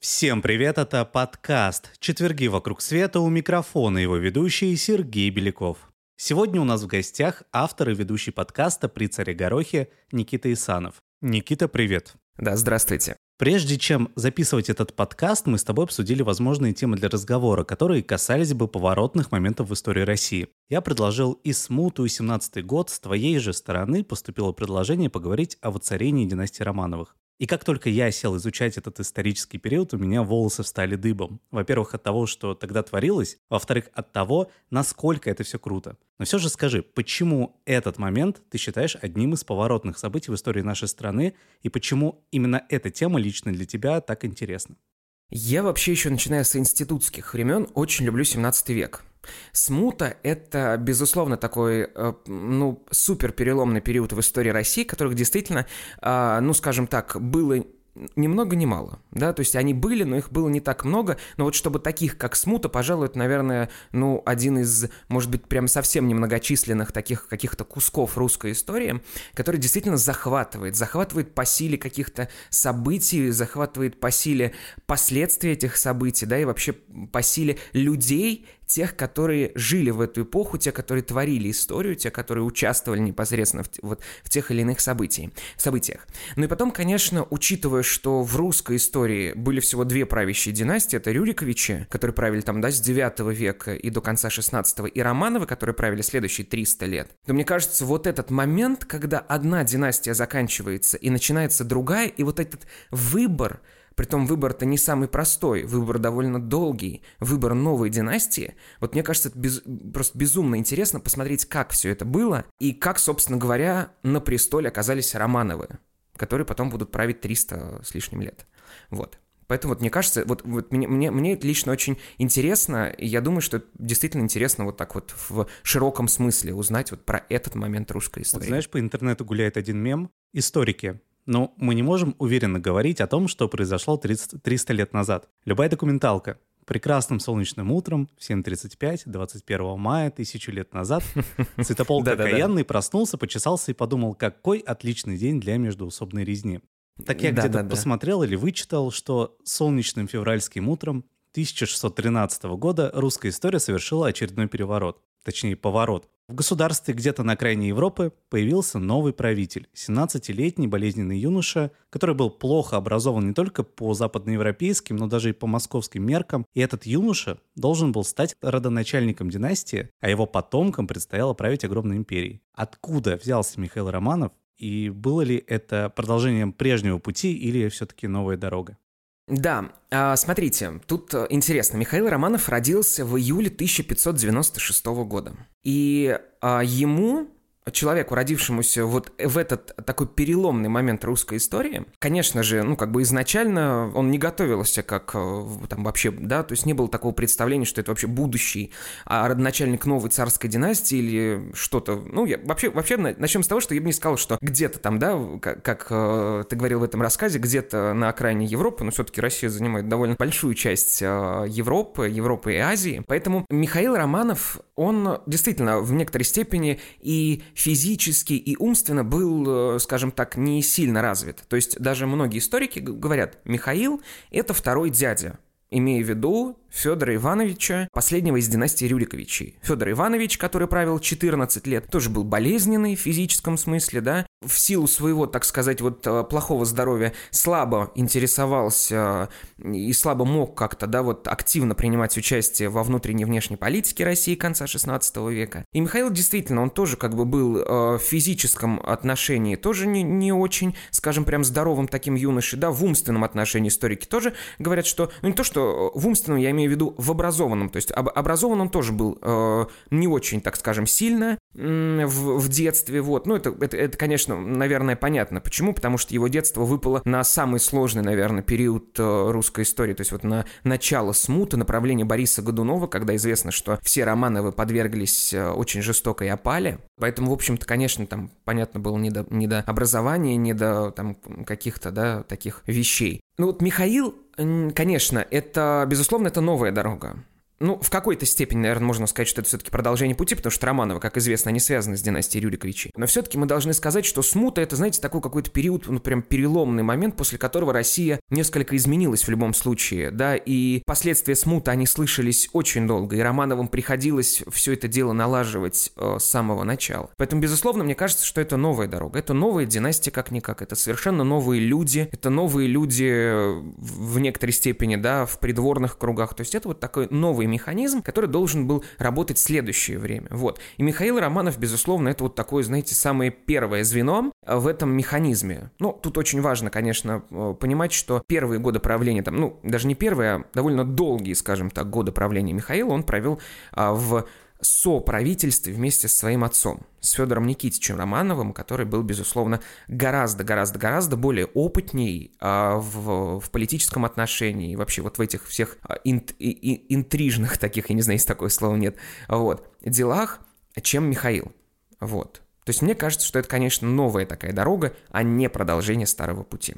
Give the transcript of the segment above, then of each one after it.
Всем привет, это подкаст «Четверги вокруг света» у микрофона его ведущий Сергей Беляков. Сегодня у нас в гостях автор и ведущий подкаста «При царе Горохе» Никита Исанов. Никита, привет. Да, здравствуйте. Прежде чем записывать этот подкаст, мы с тобой обсудили возможные темы для разговора, которые касались бы поворотных моментов в истории России. Я предложил и смуту, и 17 год. С твоей же стороны поступило предложение поговорить о воцарении династии Романовых. И как только я сел изучать этот исторический период, у меня волосы встали дыбом. Во-первых, от того, что тогда творилось, во-вторых, от того, насколько это все круто. Но все же скажи, почему этот момент ты считаешь одним из поворотных событий в истории нашей страны, и почему именно эта тема лично для тебя так интересна? Я вообще еще начиная с институтских времен очень люблю 17 век. Смута — это, безусловно, такой, э, ну, супер переломный период в истории России, которых действительно, а, ну, скажем так, было ни много ни мало, да, то есть они были, но их было не так много, но вот чтобы таких, как Смута, пожалуй, это, наверное, ну, один из, может быть, прям совсем немногочисленных таких каких-то кусков русской истории, который действительно захватывает, захватывает по силе каких-то событий, захватывает по силе последствий этих событий, да, и вообще по силе людей, тех, которые жили в эту эпоху, те, которые творили историю, те, которые участвовали непосредственно в, вот, в тех или иных событий, событиях. Ну и потом, конечно, учитывая, что в русской истории были всего две правящие династии, это Рюриковичи, которые правили там, да, с 9 века и до конца 16 и Романовы, которые правили следующие 300 лет, то мне кажется, вот этот момент, когда одна династия заканчивается и начинается другая, и вот этот выбор – Притом выбор-то не самый простой, выбор довольно долгий, выбор новой династии. Вот мне кажется, это без, просто безумно интересно посмотреть, как все это было и как, собственно говоря, на престоле оказались Романовы, которые потом будут править 300 с лишним лет. Вот. Поэтому вот мне кажется, вот, вот мне, мне, мне это лично очень интересно, и я думаю, что это действительно интересно вот так вот в широком смысле узнать вот про этот момент русской истории. Вот знаешь, по интернету гуляет один мем. Историки но мы не можем уверенно говорить о том, что произошло 30, 300 лет назад. Любая документалка прекрасным солнечным утром в 7.35, 21 мая, тысячу лет назад, Святополк окаянный проснулся, почесался и подумал, какой отличный день для междуусобной резни. Так я где-то посмотрел или вычитал, что солнечным февральским утром 1613 года русская история совершила очередной переворот, точнее поворот. В государстве где-то на окраине Европы появился новый правитель, 17-летний болезненный юноша, который был плохо образован не только по западноевропейским, но даже и по московским меркам. И этот юноша должен был стать родоначальником династии, а его потомкам предстояло править огромной империей. Откуда взялся Михаил Романов и было ли это продолжением прежнего пути или все-таки новая дорога? Да, а, смотрите, тут э, интересно. Михаил Романов родился в июле 1596 года. И а, ему человеку, родившемуся вот в этот такой переломный момент русской истории, конечно же, ну, как бы изначально он не готовился как э, там вообще, да, то есть не было такого представления, что это вообще будущий а родоначальник новой царской династии или что-то. Ну, я вообще, вообще начнем с того, что я бы не сказал, что где-то там, да, как, как э, ты говорил в этом рассказе, где-то на окраине Европы, но все-таки Россия занимает довольно большую часть э, Европы, Европы и Азии, поэтому Михаил Романов, он действительно в некоторой степени и физически и умственно был, э, скажем так, не сильно развит. То есть даже многие историки говорят, Михаил – это второй дядя, имея в виду Федора Ивановича, последнего из династии Рюриковичей. Федор Иванович, который правил 14 лет, тоже был болезненный в физическом смысле, да, в силу своего, так сказать, вот э, плохого здоровья слабо интересовался э, и слабо мог как-то, да, вот активно принимать участие во внутренней и внешней политике России конца 16 века. И Михаил действительно, он тоже как бы был э, в физическом отношении тоже не, не очень, скажем, прям здоровым таким юношей, да, в умственном отношении историки тоже говорят, что, ну не то, что в умственном, я имею в виду в образованном. То есть об, образован он тоже был э, не очень, так скажем, сильно в, в детстве. Вот. Ну, это, это, это, конечно, наверное, понятно. Почему? Потому что его детство выпало на самый сложный, наверное, период э, русской истории. То есть вот на начало смуты, направление Бориса Годунова, когда известно, что все Романовы подверглись э, очень жестокой опале. Поэтому, в общем-то, конечно, там, понятно было не до, не до образования, не до там каких-то, да, таких вещей. Ну вот Михаил, конечно, это, безусловно, это новая дорога. Ну, в какой-то степени, наверное, можно сказать, что это все-таки продолжение пути, потому что Романовы, как известно, они связаны с династией Рюриковичей. Но все-таки мы должны сказать, что смута — это, знаете, такой какой-то период, ну, прям переломный момент, после которого Россия несколько изменилась в любом случае, да, и последствия смуты, они слышались очень долго, и Романовым приходилось все это дело налаживать э, с самого начала. Поэтому, безусловно, мне кажется, что это новая дорога, это новая династия как-никак, это совершенно новые люди, это новые люди в некоторой степени, да, в придворных кругах, то есть это вот такой новый новый механизм, который должен был работать в следующее время. Вот. И Михаил Романов, безусловно, это вот такое, знаете, самое первое звено в этом механизме. Ну, тут очень важно, конечно, э, понимать, что первые годы правления, там, ну, даже не первые, а довольно долгие, скажем так, годы правления Михаила он провел а, в соправительстве вместе со своим отцом, с Федором Никитичем Романовым, который был, безусловно, гораздо-гораздо-гораздо более опытней а, в, в политическом отношении, и вообще вот в этих всех а, инт, интрижных таких, я не знаю, если такое слово нет, вот, делах, чем Михаил. Вот. То есть мне кажется, что это, конечно, новая такая дорога, а не продолжение старого пути.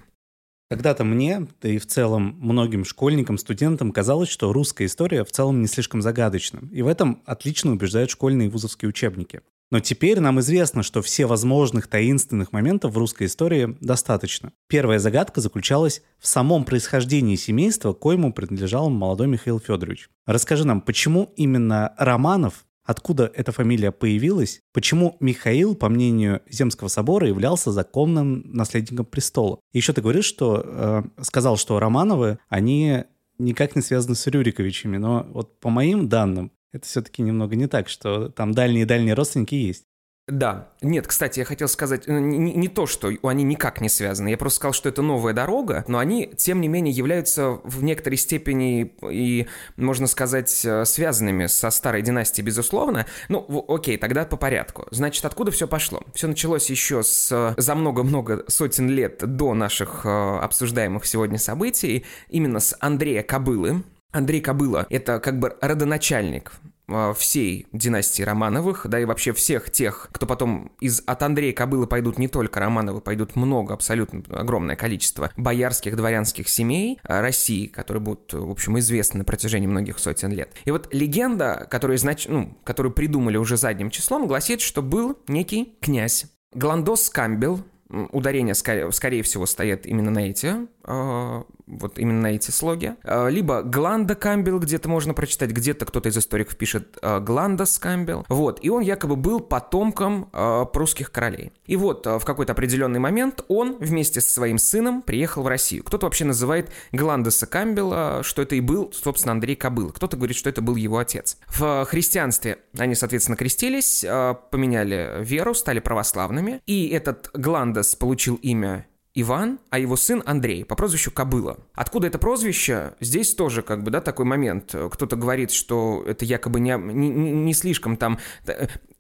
Когда-то мне, да и в целом многим школьникам, студентам казалось, что русская история в целом не слишком загадочна. И в этом отлично убеждают школьные и вузовские учебники. Но теперь нам известно, что все возможных таинственных моментов в русской истории достаточно. Первая загадка заключалась в самом происхождении семейства, коему принадлежал молодой Михаил Федорович. Расскажи нам, почему именно Романов откуда эта фамилия появилась, почему Михаил, по мнению Земского собора, являлся законным наследником престола. Еще ты говоришь, что э, сказал, что Романовы, они никак не связаны с Рюриковичами, но вот по моим данным, это все-таки немного не так, что там дальние-дальние родственники есть. Да. Нет, кстати, я хотел сказать э, не, не то, что они никак не связаны. Я просто сказал, что это новая дорога, но они, тем не менее, являются в некоторой степени и, можно сказать, э, связанными со старой династией, безусловно. Ну, окей, тогда по порядку. Значит, откуда все пошло? Все началось еще с за много-много сотен лет до наших э, обсуждаемых сегодня событий, именно с Андрея Кобылы, Андрей Кобыла – это как бы родоначальник а, всей династии Романовых, да и вообще всех тех, кто потом из от Андрея Кобылы пойдут не только Романовы, пойдут много, абсолютно огромное количество боярских, дворянских семей а, России, которые будут, в общем, известны на протяжении многих сотен лет. И вот легенда, которую, знач... ну, которую придумали уже задним числом, гласит, что был некий князь Гландос Камбел, ударение, скорее, всего, стоят именно на эти, вот именно эти слоги. Э, либо Гланда Камбел где-то можно прочитать, где-то кто-то из историков пишет э, Гландас Камбел. Вот, и он якобы был потомком прусских королей. И вот в какой-то определенный момент он вместе со своим сыном приехал в Россию. Кто-то вообще называет Гландаса Камбела, что это и был, собственно, Андрей Кобыл. Кто-то говорит, что это был его отец. В христианстве они, соответственно, крестились, поменяли веру, стали православными. И этот Гландас получил имя Иван, а его сын Андрей по прозвищу Кобыла. Откуда это прозвище? Здесь тоже как бы, да, такой момент. Кто-то говорит, что это якобы не, не, не слишком там,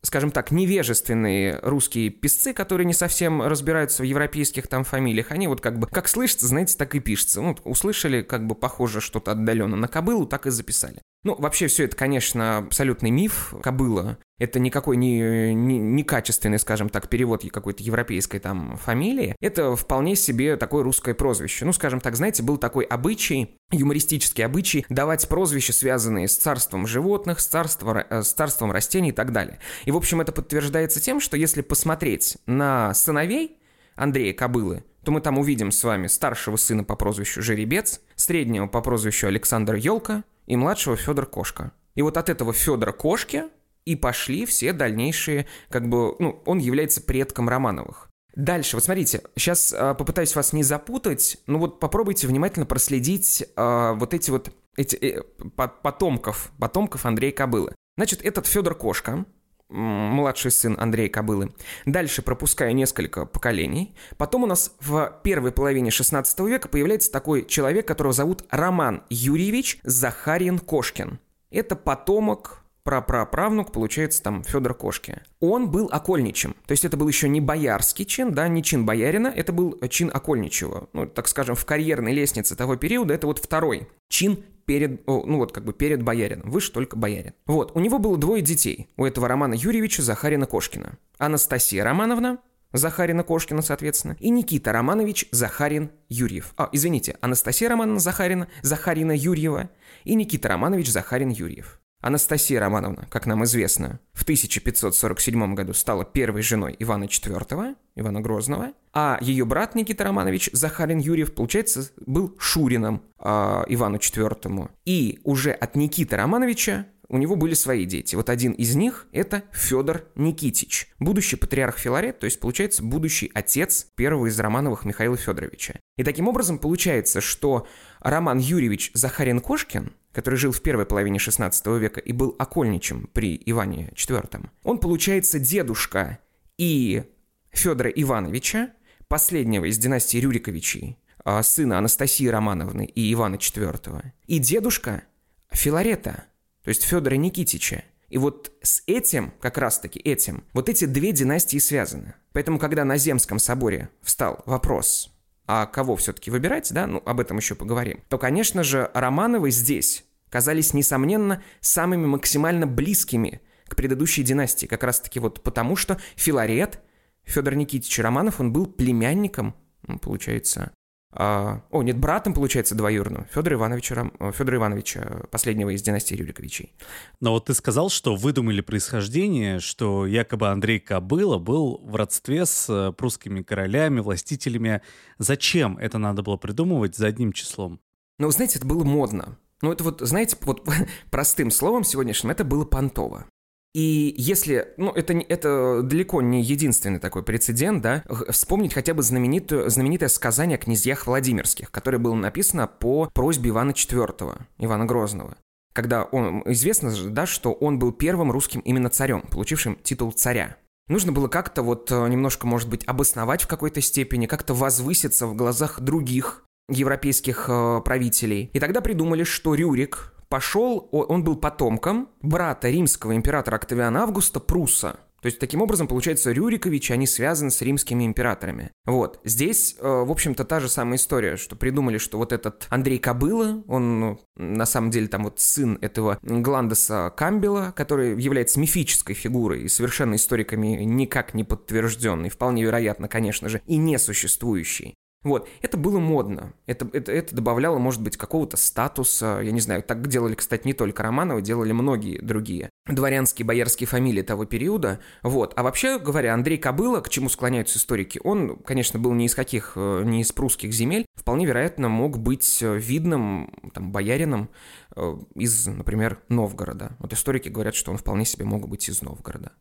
скажем так, невежественные русские писцы, которые не совсем разбираются в европейских там фамилиях. Они вот как бы, как слышится, знаете, так и пишется. Ну, услышали как бы похоже что-то отдаленно на Кобылу, так и записали. Ну, вообще все это, конечно, абсолютный миф. Кобыла — это никакой не, не, не качественный, скажем так, перевод какой-то европейской там фамилии. Это вполне себе такое русское прозвище. Ну, скажем так, знаете, был такой обычай, юмористический обычай, давать прозвища, связанные с царством животных, с царством, э, с царством растений и так далее. И, в общем, это подтверждается тем, что если посмотреть на сыновей Андрея Кобылы, то мы там увидим с вами старшего сына по прозвищу Жеребец, среднего по прозвищу Александр Елка — и младшего Федор Кошка. И вот от этого Федора Кошки и пошли все дальнейшие, как бы, ну, он является предком Романовых. Дальше, вот смотрите, сейчас э, попытаюсь вас не запутать, но вот попробуйте внимательно проследить э, вот эти вот эти, э, потомков, потомков Андрея Кобылы. Значит, этот Федор Кошка, младший сын Андрея Кобылы. Дальше пропуская несколько поколений. Потом у нас в первой половине 16 века появляется такой человек, которого зовут Роман Юрьевич Захарин Кошкин. Это потомок прапраправнук, получается, там, Федор Кошки. Он был окольничем. То есть это был еще не боярский чин, да, не чин боярина, это был чин окольничего. Ну, так скажем, в карьерной лестнице того периода это вот второй чин перед, ну вот как бы перед боярином, выше только боярин. Вот, у него было двое детей, у этого Романа Юрьевича Захарина Кошкина. Анастасия Романовна Захарина-Кошкина, соответственно, и Никита Романович Захарин-Юрьев. А, извините, Анастасия Романовна Захарина, Захарина-Юрьева и Никита Романович Захарин-Юрьев. Анастасия Романовна, как нам известно, в 1547 году стала первой женой Ивана IV, Ивана Грозного, а ее брат Никита Романович Захарин Юрьев, получается, был Шурином э, Ивану IV. И уже от Никиты Романовича у него были свои дети. Вот один из них – это Федор Никитич, будущий патриарх Филарет, то есть, получается, будущий отец первого из Романовых Михаила Федоровича. И таким образом получается, что Роман Юрьевич Захарин-Кошкин, который жил в первой половине XVI века и был окольничем при Иване IV, он, получается, дедушка и Федора Ивановича, последнего из династии Рюриковичей, а, сына Анастасии Романовны и Ивана IV, и дедушка Филарета – то есть Федора Никитича. И вот с этим, как раз-таки этим, вот эти две династии связаны. Поэтому, когда на Земском соборе встал вопрос, а кого все-таки выбирать, да, ну, об этом еще поговорим, то, конечно же, Романовы здесь казались, несомненно, самыми максимально близкими к предыдущей династии, как раз-таки вот потому, что Филарет, Федор Никитич Романов, он был племянником, получается, а, о, нет, братом, получается, двоюродным Федора Ивановича, э, Федора Ивановича, последнего из династии Рюриковичей. Но вот ты сказал, что выдумали происхождение, что якобы Андрей Кобыла был в родстве с э, прусскими королями, властителями. Зачем это надо было придумывать за одним числом? Ну, знаете, это было модно. Ну, это вот, знаете, вот простым словом сегодняшним, это было понтово. И если, ну, это, это далеко не единственный такой прецедент, да, вспомнить хотя бы знаменитую, знаменитое сказание о князьях Владимирских, которое было написано по просьбе Ивана IV, Ивана Грозного. Когда он, известно, да, что он был первым русским именно царем, получившим титул царя. Нужно было как-то вот э, немножко, может быть, обосновать в какой-то степени, как-то возвыситься в глазах других европейских э, правителей. И тогда придумали, что Рюрик, пошел, он был потомком брата римского императора Октавиана Августа Пруса. То есть, таким образом, получается, Рюриковичи, они связаны с римскими императорами. Вот. Здесь, э, в общем-то, та же самая история, что придумали, что вот этот Андрей Кобыла, он на самом деле там вот сын этого Гландеса Камбела, который является мифической фигурой и совершенно историками никак не подтвержденный, вполне вероятно, конечно же, и несуществующий. Вот, это было модно. Это, это, это добавляло, может быть, какого-то статуса. Я не знаю, так делали, кстати, не только Романовы, делали многие другие дворянские, боярские фамилии того периода. Вот. А вообще говоря, Андрей Кобыла, к чему склоняются историки, он, конечно, был не из каких, э, не из прусских земель, вполне вероятно, мог быть э, видным там, боярином э, из, например, Новгорода. Вот историки говорят, что он вполне себе мог быть из Новгорода.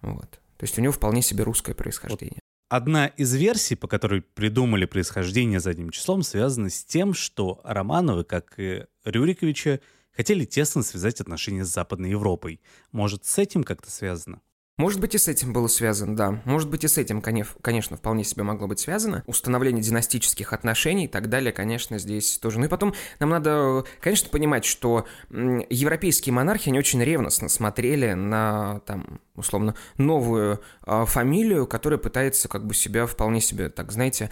Вот. То есть у него вполне себе русское происхождение. Одна из версий, по которой придумали происхождение задним числом, связана с тем, что Романовы, как и Рюриковича, хотели тесно связать отношения с Западной Европой. Может, с этим как-то связано? Может быть, и с этим было связано, да. Может быть, и с этим, конечно, вполне себе могло быть связано. Установление династических отношений и так далее, конечно, здесь тоже. Ну и потом нам надо, конечно, понимать, что европейские монархи, они очень ревностно смотрели на, там, условно, новую э, фамилию, которая пытается как бы себя вполне себе, так знаете,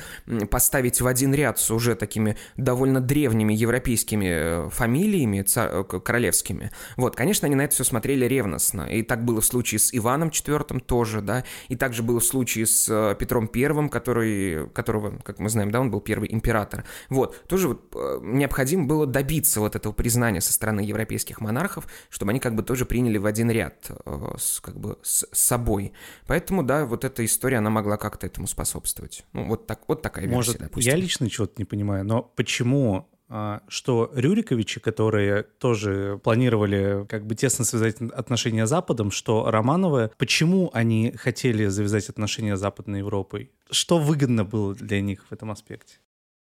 поставить в один ряд с уже такими довольно древними европейскими э, фамилиями ца- э, королевскими. Вот, конечно, они на это все смотрели ревностно. И так было в случае с Иваном IV тоже, да, и также было в случае с э, Петром I, который, которого, как мы знаем, да, он был первый император. Вот, тоже вот необходимо было добиться вот этого признания со стороны европейских монархов, чтобы они как бы тоже приняли в один ряд э, с, как бы с собой. Поэтому, да, вот эта история, она могла как-то этому способствовать. Ну, вот, так, вот такая версия, Может, допустим. я лично чего-то не понимаю, но почему а, что Рюриковичи, которые тоже планировали как бы тесно связать отношения с Западом, что Романовы, почему они хотели завязать отношения с Западной Европой? Что выгодно было для них в этом аспекте?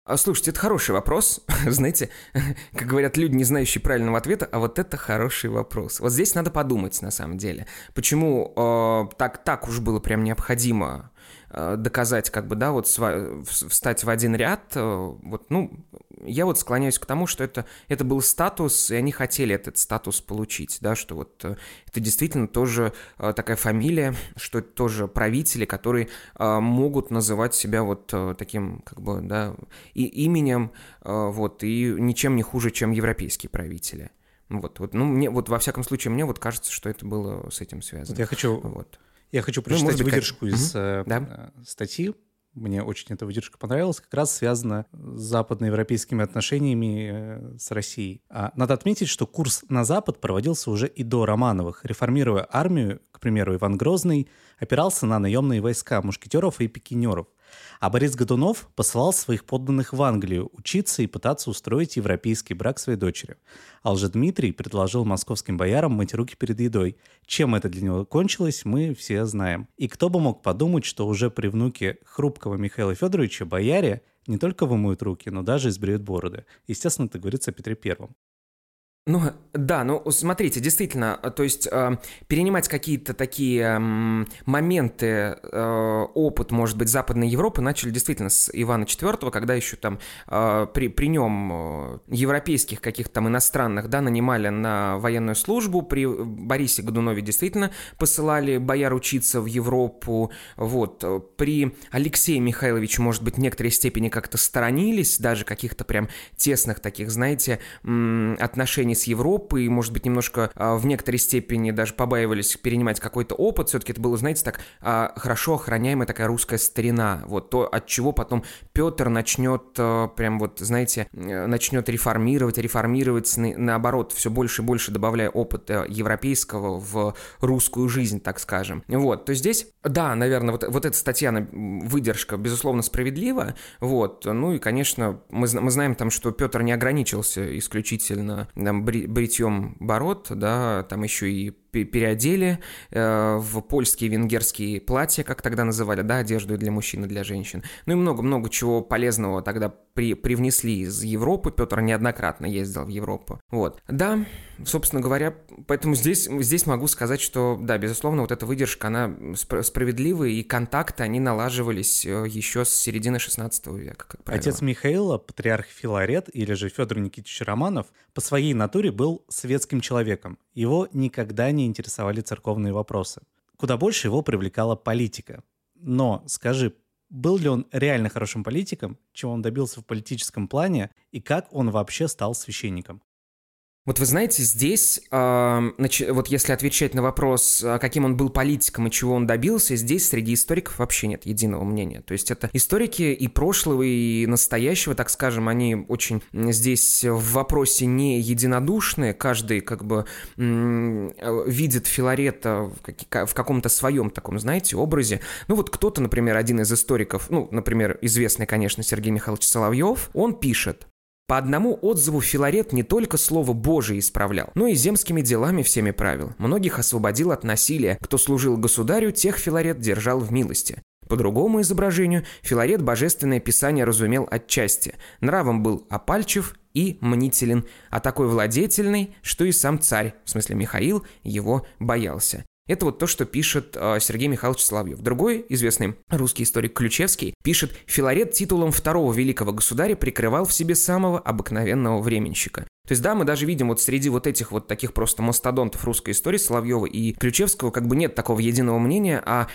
А, слушайте, это хороший вопрос. Знаете, как говорят люди, не знающие правильного ответа, а вот это хороший вопрос. Вот здесь надо подумать, на самом деле. Почему э, так, так уж было прям необходимо доказать, как бы, да, вот встать в один ряд, э, вот, ну, я вот склоняюсь к тому, что это, это был статус, и они хотели этот статус получить, да, что вот э, это действительно тоже такая фамилия, что это тоже правители, которые могут называть себя вот таким, как бы, да, и именем, вот, и ничем не хуже, чем европейские правители. Вот, вот, ну, мне, вот, во всяком случае, мне вот кажется, что это было с этим связано. Вот я хочу вот Я хочу прочитать ну, быть, выдержку как... из угу. да? статьи мне очень эта выдержка понравилась, как раз связана с западноевропейскими отношениями э, с Россией. А надо отметить, что курс на Запад проводился уже и до Романовых. Реформируя армию, к примеру, Иван Грозный опирался на наемные войска мушкетеров и пикинеров. А Борис Годунов посылал своих подданных в Англию учиться и пытаться устроить европейский брак своей дочери. А Дмитрий предложил московским боярам мыть руки перед едой. Чем это для него кончилось, мы все знаем. И кто бы мог подумать, что уже при внуке хрупкого Михаила Федоровича бояре не только вымоют руки, но даже избреют бороды. Естественно, это говорится о Петре Первом. Ну, да, ну, смотрите, действительно, то есть э, перенимать какие-то такие э, моменты, э, опыт, может быть, Западной Европы начали действительно с Ивана IV, когда еще там э, при, при нем э, европейских каких-то там иностранных, да, нанимали на военную службу, при Борисе Годунове действительно посылали бояр учиться в Европу, вот, при Алексее Михайловиче, может быть, в некоторой степени как-то сторонились, даже каких-то прям тесных таких, знаете, отношений с Европы, и, может быть, немножко а, в некоторой степени даже побаивались перенимать какой-то опыт. Все-таки это было, знаете, так а, хорошо охраняемая такая русская старина. Вот то, от чего потом Петр начнет а, прям вот, знаете, э, начнет реформировать, реформировать наоборот, все больше и больше добавляя опыта европейского в русскую жизнь, так скажем. Вот, то здесь, да, наверное, вот, вот эта статья, выдержка, безусловно, справедлива, вот, ну и, конечно, мы, мы знаем там, что Петр не ограничился исключительно там, бритьем бород, да, там еще и переодели э, в польские венгерские платья, как тогда называли, да, одежду для мужчин и для женщин. Ну и много-много чего полезного тогда при, привнесли из Европы. Петр неоднократно ездил в Европу. Вот. Да, собственно говоря, поэтому здесь, здесь могу сказать, что, да, безусловно, вот эта выдержка, она справедливая, и контакты, они налаживались э, еще с середины 16 века, как правило. Отец Михаила, патриарх Филарет, или же Федор Никитич Романов, по своей натуре был светским человеком. Его никогда не интересовали церковные вопросы. Куда больше его привлекала политика. Но скажи, был ли он реально хорошим политиком, чего он добился в политическом плане, и как он вообще стал священником? Вот вы знаете, здесь, вот если отвечать на вопрос, а, каким он был политиком и чего он добился, здесь среди историков вообще нет единого мнения. То есть это историки и прошлого, и настоящего, так скажем, они очень здесь в вопросе не единодушны. Каждый как бы видит Филарета в каком-то своем таком, знаете, образе. Ну вот кто-то, например, один из историков, ну, например, известный, конечно, Сергей Михайлович Соловьев, он пишет, по одному отзыву Филарет не только слово Божие исправлял, но и земскими делами всеми правил. Многих освободил от насилия. Кто служил государю, тех Филарет держал в милости. По другому изображению, Филарет божественное писание разумел отчасти. Нравом был опальчив и мнителен, а такой владетельный, что и сам царь, в смысле Михаил, его боялся. Это вот то, что пишет э, Сергей Михайлович Соловьев. Другой известный русский историк Ключевский пишет, Филарет титулом второго великого государя прикрывал в себе самого обыкновенного временщика. То есть, да, мы даже видим вот среди вот этих вот таких просто мастодонтов русской истории Соловьева и Ключевского как бы нет такого единого мнения, а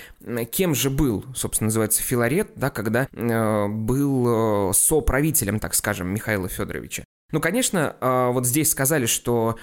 кем же был, собственно, называется Филарет, да, когда э, был э, соправителем, так скажем, Михаила Федоровича. Ну, конечно, а, вот здесь сказали, что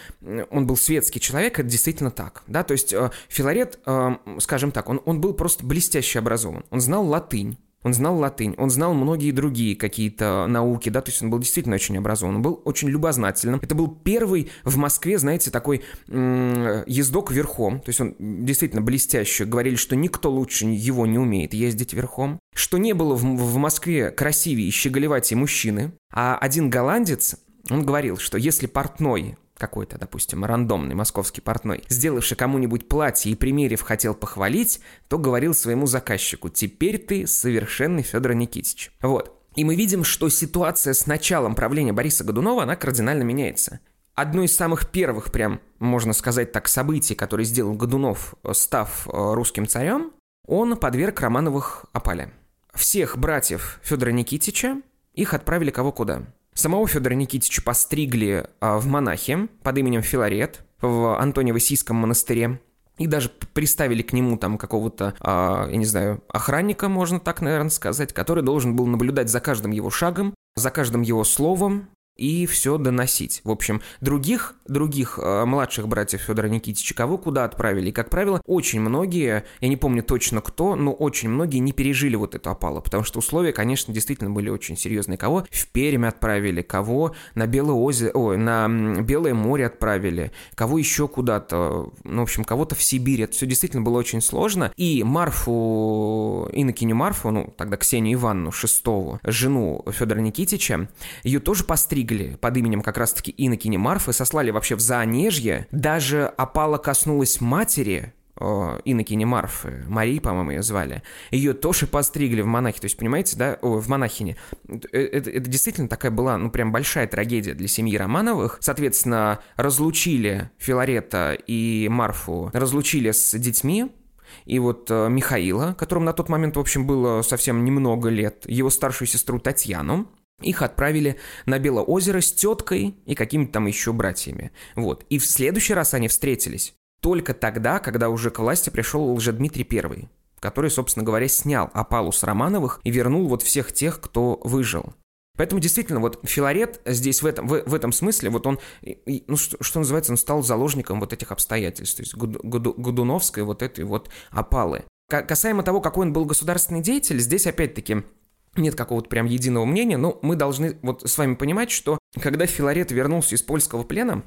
он был светский человек, это действительно так, да, то есть а, Филарет, а, скажем так, он, он был просто блестяще образован, он знал латынь, он знал латынь, он знал многие другие какие-то науки, да, то есть он был действительно очень образован, он был очень любознательным. Это был первый в Москве, знаете, такой м- ездок верхом, то есть он действительно блестяще. Говорили, что никто лучше его не умеет ездить верхом, что не было в, в Москве красивее и щеголеватее мужчины, а один голландец он говорил, что если портной какой-то, допустим, рандомный московский портной, сделавший кому-нибудь платье и примерив хотел похвалить, то говорил своему заказчику «Теперь ты совершенный Федор Никитич». Вот. И мы видим, что ситуация с началом правления Бориса Годунова, она кардинально меняется. Одно из самых первых, прям, можно сказать так, событий, которые сделал Годунов, став э, русским царем, он подверг Романовых опале. Всех братьев Федора Никитича их отправили кого куда? Самого Федора Никитича постригли а, в монахи под именем Филарет в Антониево-Сийском монастыре. И даже приставили к нему там какого-то, а, я не знаю, охранника, можно так, наверное, сказать, который должен был наблюдать за каждым его шагом, за каждым его словом, и все доносить. В общем, других, других э, младших братьев Федора Никитича кого куда отправили. И, как правило, очень многие, я не помню точно кто, но очень многие не пережили вот эту опалу, потому что условия, конечно, действительно были очень серьезные. Кого в Пермь отправили, кого на Белое озеро, ой, на Белое море отправили, кого еще куда-то, ну, в общем, кого-то в Сибирь. Это все действительно было очень сложно. И Марфу, инокиню Марфу, ну, тогда Ксению Ивановну, шестого, жену Федора Никитича, ее тоже постригли под именем как раз-таки инокини Марфы, сослали вообще в Заонежье. Даже опала коснулась матери инокини Марфы, Марии, по-моему, ее звали, ее тоже постригли в монахи, то есть, понимаете, да, о, в монахине. Это, это, это действительно такая была, ну, прям большая трагедия для семьи Романовых. Соответственно, разлучили Филарета и Марфу, разлучили с детьми, и вот э, Михаила, которому на тот момент, в общем, было совсем немного лет, его старшую сестру Татьяну, их отправили на Белоозеро с теткой и какими-то там еще братьями. Вот. И в следующий раз они встретились только тогда, когда уже к власти пришел Лжедмитрий I, который, собственно говоря, снял опалу с Романовых и вернул вот всех тех, кто выжил. Поэтому действительно, вот Филарет здесь в этом, в, в этом смысле, вот он, ну что, что называется, он стал заложником вот этих обстоятельств, то есть Годуновской вот этой вот опалы. Касаемо того, какой он был государственный деятель, здесь опять-таки нет какого-то прям единого мнения, но мы должны вот с вами понимать, что когда Филарет вернулся из польского плена,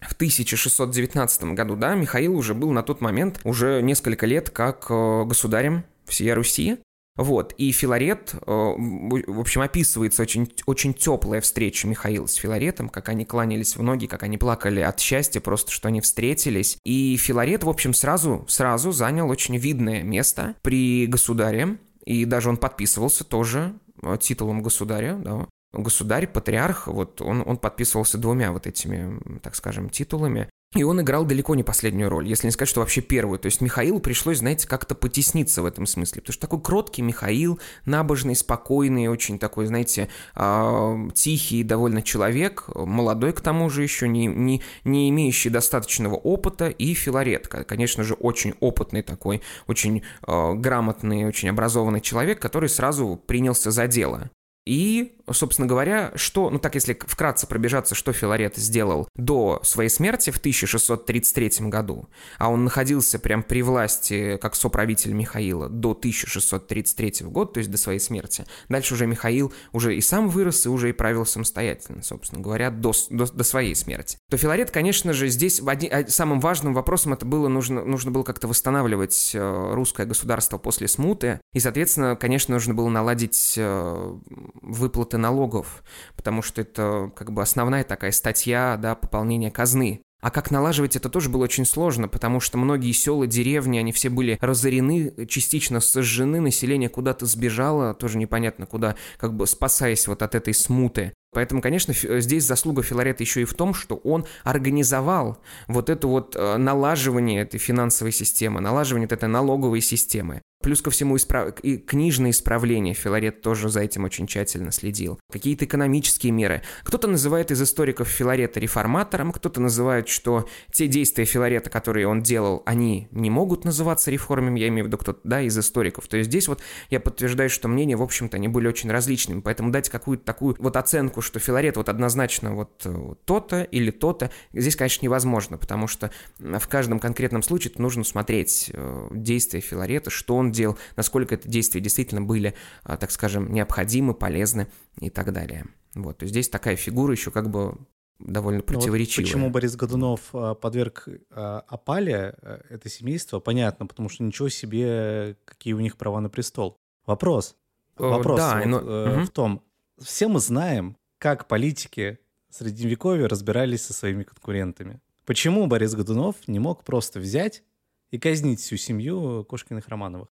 в 1619 году, да, Михаил уже был на тот момент уже несколько лет как э, государем всей Руси. Вот, и Филарет, э, в общем, описывается очень, очень теплая встреча Михаила с Филаретом, как они кланялись в ноги, как они плакали от счастья просто, что они встретились. И Филарет, в общем, сразу, сразу занял очень видное место при государе, и даже он подписывался тоже э, титулом государя, да, государь, патриарх, вот он, он подписывался двумя вот этими, так скажем, титулами. И он играл далеко не последнюю роль, если не сказать, что вообще первую. То есть Михаилу пришлось, знаете, как-то потесниться в этом смысле. Потому что такой кроткий Михаил, набожный, спокойный, очень такой, знаете, э, тихий довольно человек, молодой к тому же еще, не, не, не имеющий достаточного опыта, и Филарет, конечно же, очень опытный такой, очень э, грамотный, очень образованный человек, который сразу принялся за дело. И, собственно говоря, что, ну так если вкратце пробежаться, что Филарет сделал до своей смерти в 1633 году, а он находился прям при власти как соправитель Михаила до 1633 года, то есть до своей смерти. Дальше уже Михаил уже и сам вырос, и уже и правил самостоятельно, собственно говоря, до, до, до своей смерти. То Филарет, конечно же, здесь один, а, самым важным вопросом это было, нужно, нужно было как-то восстанавливать э, русское государство после смуты, и, соответственно, конечно, нужно было наладить э, выплаты налогов, потому что это как бы основная такая статья, да, пополнения казны. А как налаживать это тоже было очень сложно, потому что многие села, деревни, они все были разорены, частично сожжены, население куда-то сбежало, тоже непонятно куда, как бы спасаясь вот от этой смуты. Поэтому, конечно, здесь заслуга Филарета еще и в том, что он организовал вот это вот э, налаживание этой финансовой системы, налаживание этой налоговой системы. Плюс ко всему исправ... и книжные исправления. Филарет тоже за этим очень тщательно следил. Какие-то экономические меры. Кто-то называет из историков Филарета реформатором, кто-то называет, что те действия Филарета, которые он делал, они не могут называться реформами, я имею в виду кто-то, да, из историков. То есть здесь вот я подтверждаю, что мнения, в общем-то, они были очень различными. Поэтому дать какую-то такую вот оценку, что Филарет вот однозначно вот э, то-то или то-то, здесь, конечно, невозможно, потому что в каждом конкретном случае нужно смотреть э, действия Филарета, что он делал, насколько это действия действительно были, а, так скажем, необходимы, полезны и так далее. Вот, то есть здесь такая фигура еще как бы довольно противоречивая. Ну вот почему Борис Годунов а, подверг а, опале это семейство, понятно, потому что ничего себе, какие у них права на престол. Вопрос. Вопрос да, вот, но... э, угу. в том, все мы знаем, как политики Средневековья разбирались со своими конкурентами. Почему Борис Годунов не мог просто взять и казнить всю семью Кошкиных-Романовых?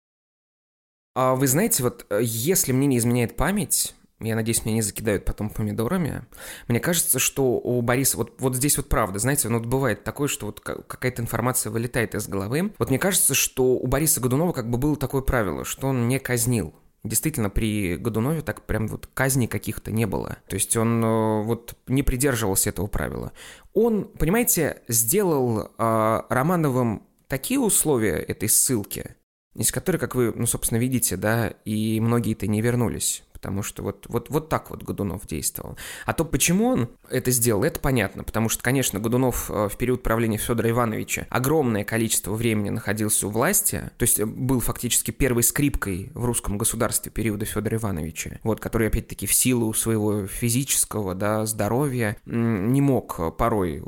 А вы знаете, вот э, если мне не изменяет память, я надеюсь, меня не закидают потом помидорами. Мне кажется, что у Бориса, вот, вот здесь вот правда, знаете, ну, вот бывает такое, что вот какая-то информация вылетает из головы. Вот мне кажется, что у Бориса Годунова как бы было такое правило, что он не казнил. Действительно, при Годунове так прям вот казни каких-то не было. То есть он э, вот не придерживался этого правила. Он, понимаете, сделал э, Романовым такие условия этой ссылки, из которой, как вы, ну, собственно, видите, да, и многие-то не вернулись. Потому что вот, вот, вот так вот Годунов действовал. А то, почему он это сделал, это понятно, потому что, конечно, Годунов э, в период правления Федора Ивановича огромное количество времени находился у власти, то есть э, был фактически первой скрипкой в русском государстве периода Федора Ивановича, вот, который, опять-таки, в силу своего физического, да, здоровья не мог порой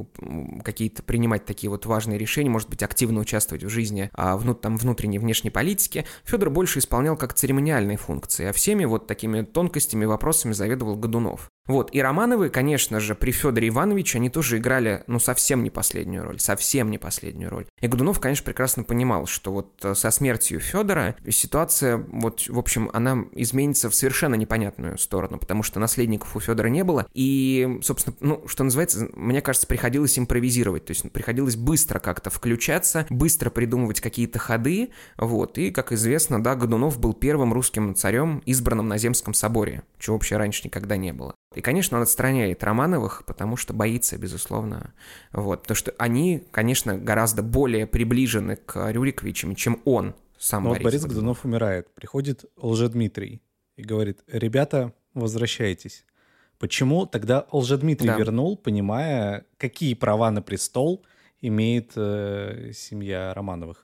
какие-то принимать такие вот важные решения, может быть, активно участвовать в жизни а, внут, там, внутренней и внешней политики. Федор больше исполнял как церемониальные функции, а всеми вот такими тонкостями, вопросами заведовал Годунов. Вот, и Романовы, конечно же, при Федоре Ивановиче, они тоже играли, ну, совсем не последнюю роль, совсем не последнюю роль. И Годунов, конечно, прекрасно понимал, что вот э, со смертью Федора ситуация, вот, в общем, она изменится в совершенно непонятную сторону, потому что наследников у Федора не было, и, собственно, ну, что называется, мне кажется, приходилось импровизировать, то есть приходилось быстро как-то включаться, быстро придумывать какие-то ходы, вот, и, как известно, да, Годунов был первым русским царем, избранным на Земском соборе, чего вообще раньше никогда не было. И, конечно, он отстраняет Романовых, потому что боится, безусловно. Вот. Потому что они, конечно, гораздо более приближены к Рюриковичам, чем он сам Но Борис. вот Борис Годунов умирает. Приходит Лжедмитрий и говорит, ребята, возвращайтесь. Почему тогда Лжедмитрий да. вернул, понимая, какие права на престол имеет э, семья Романовых?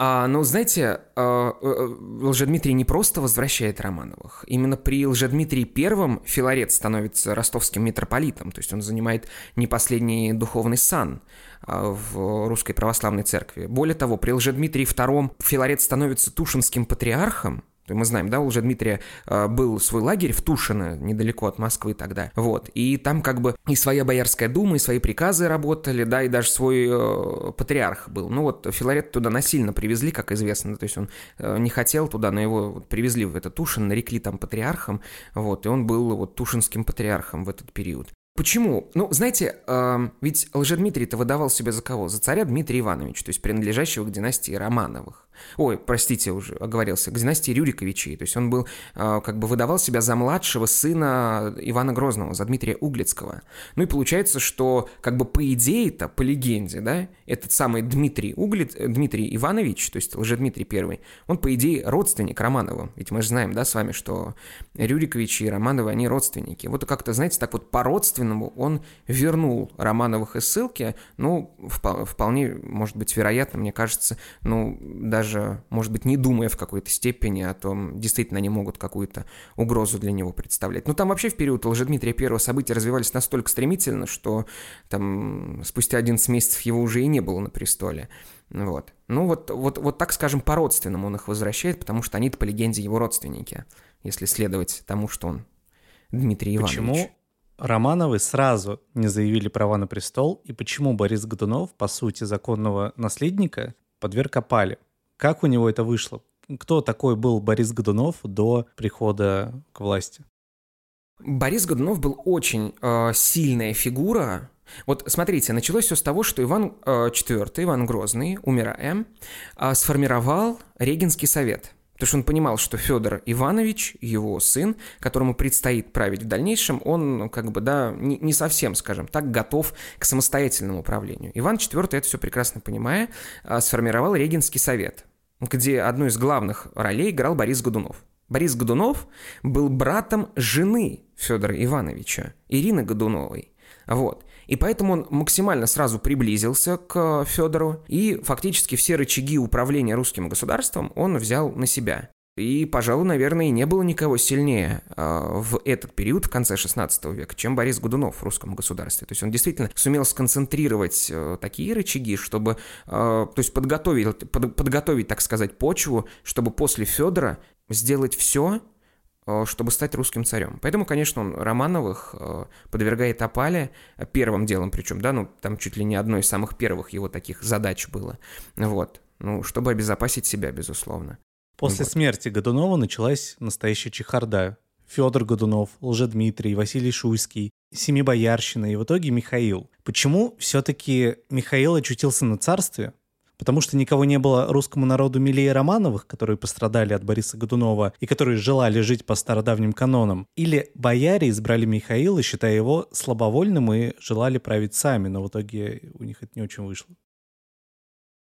А, ну, знаете, а, э, Лжедмитрий не просто возвращает Романовых. Именно при Лжедмитрии Первом Филарет становится ростовским митрополитом, то есть он занимает не последний духовный сан а, в русской православной церкви. Более того, при Лжедмитрии II Филарет становится тушинским патриархом, мы знаем, да, у Лжедмитрия э, был свой лагерь в Тушино, недалеко от Москвы тогда. Вот. И там как бы и своя Боярская дума, и свои приказы работали, да, и даже свой э, патриарх был. Ну вот Филарет туда насильно привезли, как известно. То есть он э, не хотел туда, но его вот, привезли в это Тушино, нарекли там патриархом. Вот. И он был вот тушинским патриархом в этот период. Почему? Ну, знаете, э, ведь Лжедмитрий-то выдавал себя за кого? За царя Дмитрия Ивановича, то есть принадлежащего к династии Романовых. Ой, простите, уже оговорился, к династии Рюриковичей. То есть он был, э, как бы выдавал себя за младшего сына Ивана Грозного, за Дмитрия Углицкого. Ну и получается, что как бы по идее-то, по легенде, да, этот самый Дмитрий Углиц, Дмитрий Иванович, то есть Лжедмитрий Первый, он по идее родственник Романову. Ведь мы же знаем, да, с вами, что Рюриковичи и Романовы, они родственники. Вот как-то, знаете, так вот по-родственному он вернул Романовых из ссылки, ну, вполне, может быть, вероятно, мне кажется, ну, даже даже, может быть, не думая в какой-то степени о том, действительно они могут какую-то угрозу для него представлять. Но там вообще в период Лжедмитрия Первого события развивались настолько стремительно, что там спустя 11 месяцев его уже и не было на престоле. Вот. Ну вот, вот, вот так, скажем, по-родственному он их возвращает, потому что они по легенде его родственники, если следовать тому, что он Дмитрий Иванович. Почему Романовы сразу не заявили права на престол, и почему Борис Годунов, по сути, законного наследника, подверг опале? Как у него это вышло? Кто такой был Борис Годунов до прихода к власти? Борис Годунов был очень э, сильная фигура. Вот смотрите, началось все с того, что Иван э, IV, Иван Грозный, умирая, э, сформировал Регенский совет. Потому что он понимал, что Федор Иванович, его сын, которому предстоит править в дальнейшем, он как бы, да, не, не совсем, скажем так, готов к самостоятельному управлению. Иван IV, это все прекрасно понимая, э, сформировал Регенский совет где одну из главных ролей играл Борис Годунов. Борис Годунов был братом жены Федора Ивановича, Ирины Годуновой. Вот. И поэтому он максимально сразу приблизился к Федору, и фактически все рычаги управления русским государством он взял на себя. И, пожалуй, наверное, не было никого сильнее э, в этот период, в конце 16 века, чем Борис Годунов в русском государстве. То есть он действительно сумел сконцентрировать э, такие рычаги, чтобы, э, то есть подготовить, под, подготовить, так сказать, почву, чтобы после Федора сделать все, э, чтобы стать русским царем. Поэтому, конечно, он Романовых э, подвергает опале первым делом, причем, да, ну, там чуть ли не одной из самых первых его таких задач было, вот, ну, чтобы обезопасить себя, безусловно. После вот. смерти Годунова началась настоящая чехарда. Федор Годунов, Лжедмитрий, Василий Шуйский, Семибоярщина и в итоге Михаил. Почему все-таки Михаил очутился на царстве? Потому что никого не было русскому народу милее Романовых, которые пострадали от Бориса Годунова и которые желали жить по стародавним канонам. Или бояре избрали Михаила, считая его слабовольным и желали править сами, но в итоге у них это не очень вышло.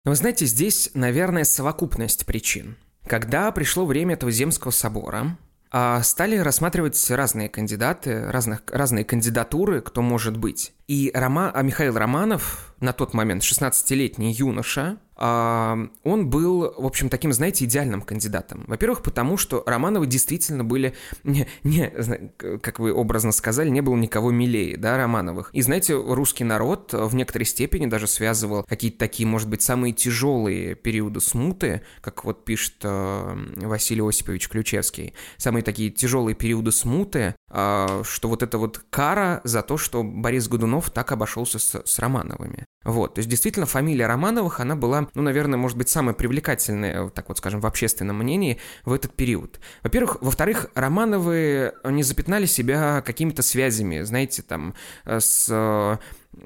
Но вы знаете, здесь, наверное, совокупность причин. Когда пришло время этого Земского собора, а, стали рассматривать разные кандидаты, разных, разные кандидатуры, кто может быть. И Рома, а Михаил Романов, на тот момент 16-летний юноша, он был, в общем, таким, знаете, идеальным кандидатом. Во-первых, потому что Романовы действительно были, не, не, как вы образно сказали, не было никого милее, да, Романовых. И знаете, русский народ в некоторой степени даже связывал какие-то такие, может быть, самые тяжелые периоды смуты, как вот пишет э, Василий Осипович Ключевский, самые такие тяжелые периоды смуты, что вот это вот кара за то, что Борис Годунов так обошелся с, с Романовыми. Вот, то есть действительно фамилия Романовых, она была, ну, наверное, может быть, самая привлекательная, так вот скажем, в общественном мнении в этот период. Во-первых, во-вторых, Романовы не запятнали себя какими-то связями, знаете, там, э, с э,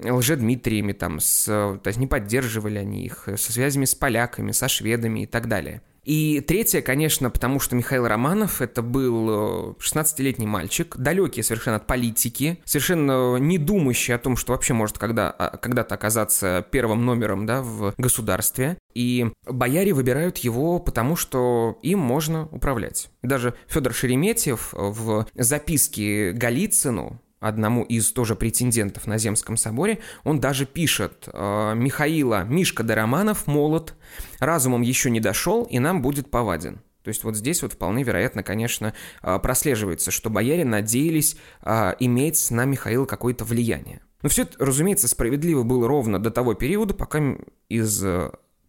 лжедмитриями, там, с, то есть не поддерживали они их, со связями с поляками, со шведами и так далее. И третье, конечно, потому что Михаил Романов это был 16-летний э, мальчик, далекий совершенно от политики, совершенно не думающий о том, что вообще может когда, а, когда-то оказаться первым номером да, в государстве. И бояре выбирают его, потому что им можно управлять. Даже Федор Шереметьев в записке Голицыну, одному из тоже претендентов на Земском соборе, он даже пишет э, «Михаила Мишка Дароманов молод, разумом еще не дошел и нам будет поваден». То есть вот здесь вот вполне вероятно, конечно, э, прослеживается, что бояре надеялись э, иметь на Михаила какое-то влияние. Но все это, разумеется, справедливо было ровно до того периода, пока из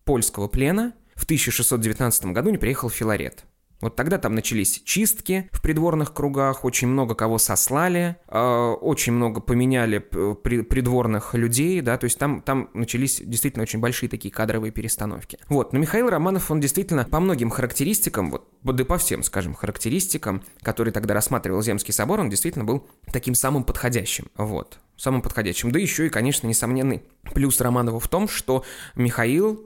польского плена в 1619 году не приехал Филарет. Вот тогда там начались чистки в придворных кругах, очень много кого сослали, э, очень много поменяли при, придворных людей, да, то есть там, там начались действительно очень большие такие кадровые перестановки. Вот, но Михаил Романов, он действительно по многим характеристикам, вот, да по всем, скажем, характеристикам, которые тогда рассматривал Земский собор, он действительно был таким самым подходящим, вот самым подходящим. Да еще и, конечно, несомненный плюс Романова в том, что Михаил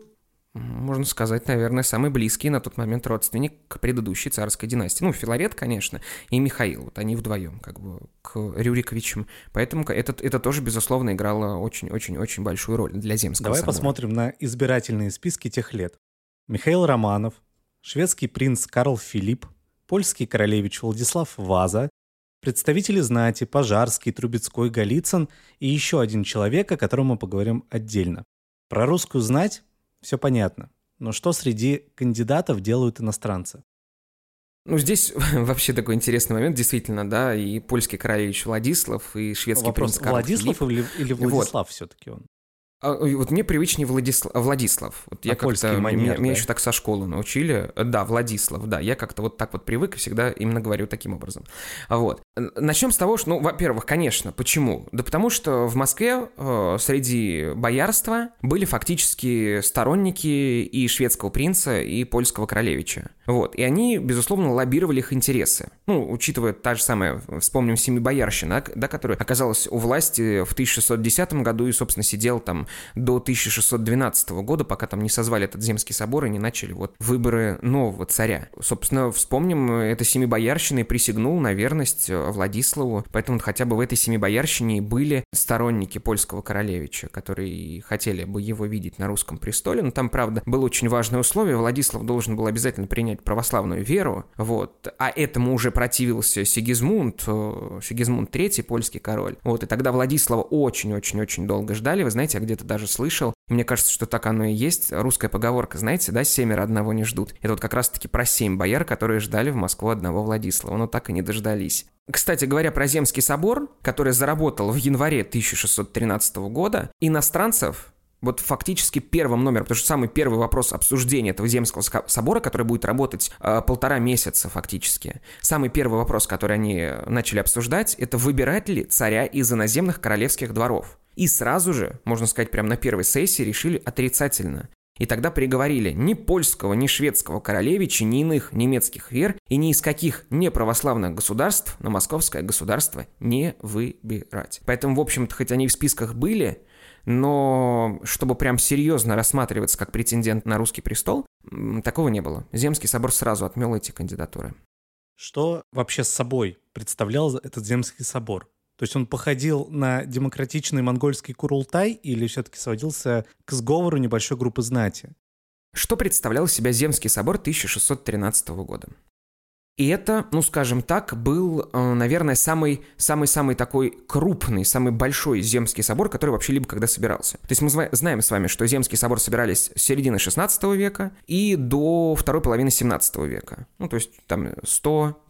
можно сказать, наверное, самый близкий на тот момент родственник к предыдущей царской династии. Ну, Филарет, конечно, и Михаил. Вот они вдвоем, как бы, к Рюриковичам. Поэтому это, это тоже, безусловно, играло очень-очень-очень большую роль для земского Давай собора. посмотрим на избирательные списки тех лет. Михаил Романов, шведский принц Карл Филипп, польский королевич Владислав Ваза, представители знати Пожарский, Трубецкой, Голицын и еще один человек, о котором мы поговорим отдельно. Про русскую знать все понятно. Но что среди кандидатов делают иностранцы? Ну, здесь вообще такой интересный момент, действительно, да, и польский королевич Владислав, и шведский Вопрос, принц Карл Владислав Филипп. или, или Владислав вот. все-таки он? А, вот мне привычнее Владислав. Владислав. Вот а я как-то манер, меня, да? меня еще так со школы научили. Да, Владислав, да. Я как-то вот так вот привык и всегда именно говорю таким образом. Вот. Начнем с того, что, ну, во-первых, конечно, почему? Да потому что в Москве э, среди боярства были фактически сторонники и шведского принца, и польского королевича. Вот. И они, безусловно, лоббировали их интересы. Ну, учитывая та же самая, вспомним, Семибоярщина, да, которая оказалась у власти в 1610 году и, собственно, сидел там до 1612 года, пока там не созвали этот Земский собор и не начали вот выборы нового царя. Собственно, вспомним, это Семибоярщина и присягнул на верность э, Владиславу, поэтому хотя бы в этой Семибоярщине были сторонники польского королевича, которые хотели бы его видеть на русском престоле, но там, правда, было очень важное условие, Владислав должен был обязательно принять православную веру, вот, а этому уже противился Сигизмунд, э, Сигизмунд III, польский король, вот, и тогда Владислава очень-очень-очень долго ждали, вы знаете, я где-то даже слышал, и мне кажется, что так оно и есть, русская поговорка, знаете, да, семеро одного не ждут, это вот как раз-таки про семь бояр, которые ждали в Москву одного Владислава, но так и не дождались. Кстати говоря, про Земский собор, который заработал в январе 1613 года, иностранцев вот фактически первым номером, потому что самый первый вопрос обсуждения этого Земского собора, который будет работать э, полтора месяца фактически, самый первый вопрос, который они начали обсуждать, это выбирать ли царя из иноземных королевских дворов. И сразу же, можно сказать, прямо на первой сессии решили отрицательно. И тогда приговорили ни польского, ни шведского королевича, ни иных немецких вер и ни из каких неправославных государств на московское государство не выбирать. Поэтому, в общем-то, хоть они в списках были, но чтобы прям серьезно рассматриваться как претендент на русский престол, такого не было. Земский собор сразу отмел эти кандидатуры. Что вообще с собой представлял этот Земский собор? То есть он походил на демократичный монгольский Курултай или все-таки сводился к сговору небольшой группы знати? Что представлял себя Земский собор 1613 года? И это, ну, скажем так, был, э, наверное, самый-самый-самый такой крупный, самый большой Земский собор, который вообще либо когда собирался. То есть мы знаем с вами, что Земский собор собирались с середины 16 века и до второй половины 17 века. Ну, то есть там 100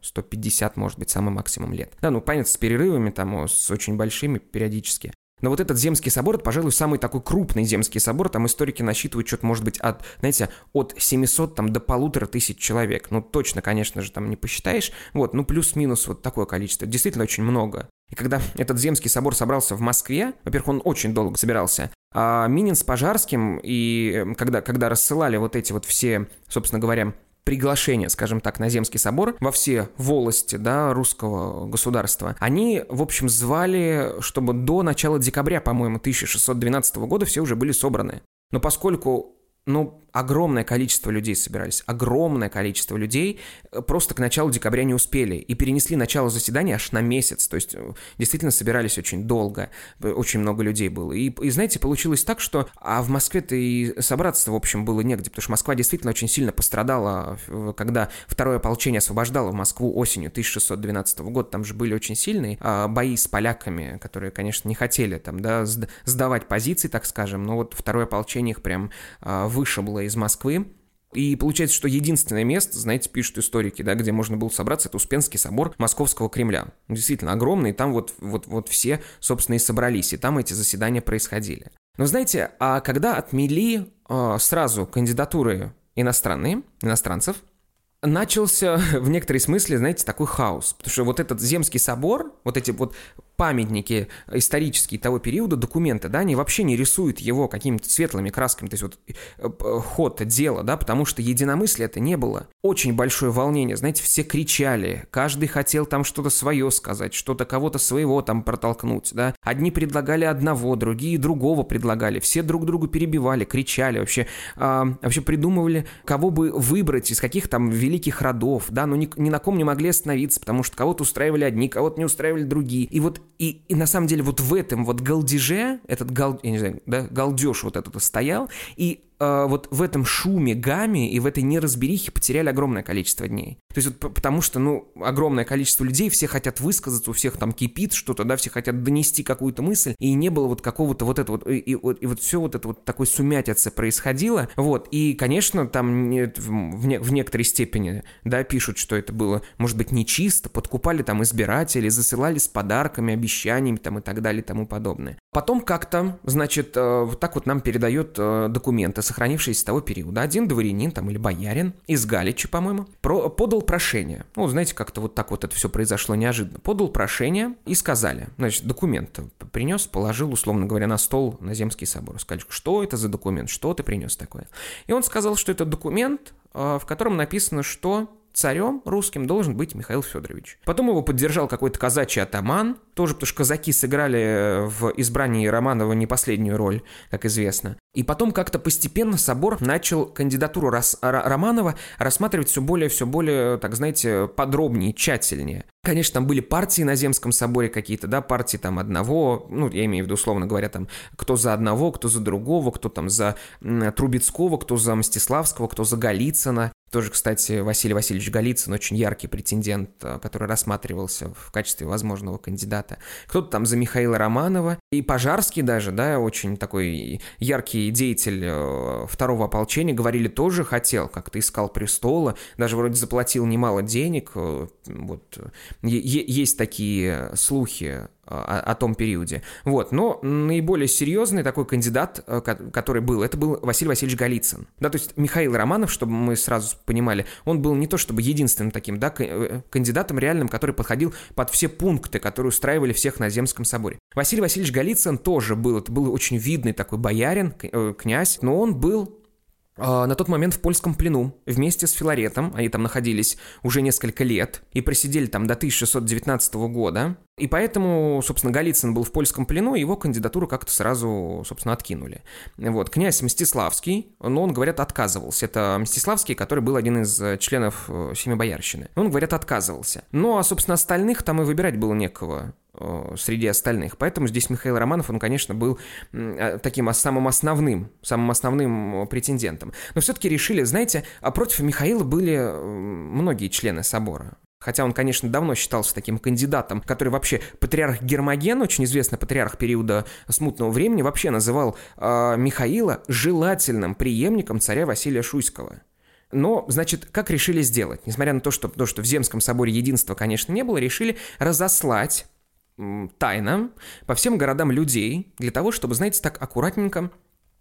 150, может быть, самый максимум лет. Да, ну, понятно, с перерывами, там, с очень большими периодически. Но вот этот Земский собор, это, пожалуй, самый такой крупный Земский собор. Там историки насчитывают что-то, может быть, от, знаете, от 700 там, до полутора тысяч человек. Ну, точно, конечно же, там не посчитаешь. Вот, ну, плюс-минус вот такое количество. Действительно очень много. И когда этот Земский собор собрался в Москве, во-первых, он очень долго собирался, а Минин с Пожарским, и э, когда, когда рассылали вот эти вот все, собственно говоря, приглашение, скажем так, на Земский собор во все волости да, русского государства, они, в общем, звали, чтобы до начала декабря, по-моему, 1612 года все уже были собраны. Но поскольку ну, огромное количество людей собирались, огромное количество людей э, просто к началу декабря не успели и перенесли начало заседания аж на месяц, то есть э, действительно собирались очень долго, э, очень много людей было. И, и знаете, получилось так, что а в Москве-то и собраться, в общем, было негде, потому что Москва действительно очень сильно пострадала, когда второе ополчение освобождало Москву осенью 1612 года, там же были очень сильные а, бои с поляками, которые, конечно, не хотели там, да, сдавать позиции, так скажем, но вот второе ополчение их прям а, вышибло из Москвы. И получается, что единственное место, знаете, пишут историки, да, где можно было собраться, это Успенский собор Московского Кремля. Действительно огромный, и там вот, вот, вот все, собственно, и собрались, и там эти заседания происходили. Но знаете, а когда отмели э, сразу кандидатуры иностранные, иностранцев, начался в некоторой смысле, знаете, такой хаос. Потому что вот этот Земский собор, вот эти вот памятники исторические того периода, документы, да, они вообще не рисуют его какими-то светлыми красками, то есть вот э, ход дела, да, потому что единомыслия это не было. Очень большое волнение, знаете, все кричали, каждый хотел там что-то свое сказать, что-то кого-то своего там протолкнуть, да. Одни предлагали одного, другие другого предлагали, все друг другу перебивали, кричали, вообще, а, вообще придумывали, кого бы выбрать, из каких там великих родов, да, но ни, ни на ком не могли остановиться, потому что кого-то устраивали одни, кого-то не устраивали другие. И вот и, и на самом деле вот в этом вот галдеже, этот гал, я не знаю, да, галдеж вот этот стоял, и э, вот в этом шуме, гамме и в этой неразберихе потеряли огромное количество дней. То есть вот потому что, ну, огромное количество людей, все хотят высказаться, у всех там кипит что-то, да, все хотят донести какую-то мысль, и не было вот какого-то вот этого вот, и, и, и, и вот все вот это вот такой сумятица происходило, вот, и, конечно, там в, не, в некоторой степени, да, пишут, что это было, может быть, нечисто, подкупали там избирателей, засылали с подарками, обещаниями там и так далее и тому подобное. Потом как-то, значит, э, вот так вот нам передает э, документы, сохранившиеся с того периода. Один дворянин там или боярин из Галичи, по-моему, про, подал прошение. Ну, знаете, как-то вот так вот это все произошло неожиданно. Подал прошение и сказали, значит, документ принес, положил, условно говоря, на стол на Земский собор. Сказали, что это за документ, что ты принес такое. И он сказал, что это документ, э, в котором написано, что царем русским должен быть Михаил Федорович. Потом его поддержал какой-то казачий атаман, тоже потому что казаки сыграли э, в избрании Романова не последнюю роль, как известно. И потом как-то постепенно собор начал кандидатуру Рос- Романова рассматривать все более, все более, так знаете, подробнее, тщательнее. Конечно, там были партии на Земском соборе какие-то, да, партии там одного, ну, я имею в виду, условно говоря, там, кто за одного, кто за другого, кто там за Трубецкого, кто за Мстиславского, кто за Голицына. Тоже, кстати, Василий Васильевич Голицын, очень яркий претендент, э, который рассматривался в качестве возможного кандидата. Кто-то там за Михаила Романова. И Пожарский даже, да, очень такой яркий деятель э, второго ополчения, говорили, тоже хотел, как-то искал престола, даже вроде заплатил немало денег. Э, вот. Есть такие слухи о, о том периоде. Вот, но наиболее серьезный такой кандидат, э, который был, это был Василий Васильевич Голицын. Да, то есть Михаил Романов, чтобы мы сразу понимали, он был не то чтобы единственным таким, да, э, кандидатом реальным, который подходил под все пункты, которые устраивали всех на Земском соборе. Василий Васильевич Голицын тоже был, это был очень видный такой боярин, э, князь, но он был на тот момент в польском плену вместе с Филаретом, они там находились уже несколько лет и просидели там до 1619 года, И поэтому, собственно, Голицын был в польском плену, его кандидатуру как-то сразу, собственно, откинули. Вот. Князь Мстиславский, но он, говорят, отказывался. Это Мстиславский, который был один из э, членов э, Семи Боярщины. Он, говорят, отказывался. Ну, а, собственно, остальных там и выбирать было некого э, среди остальных. Поэтому здесь Михаил Романов, он, конечно, был таким самым основным, самым основным претендентом. Но все-таки решили, знаете, а против Михаила были многие члены собора. Хотя он, конечно, давно считался таким кандидатом, который вообще патриарх Гермоген, очень известный патриарх периода смутного времени, вообще называл э, Михаила желательным преемником царя Василия Шуйского. Но, значит, как решили сделать? Несмотря на то, что, то, что в Земском соборе единства, конечно, не было, решили разослать тайно по всем городам людей для того, чтобы, знаете, так аккуратненько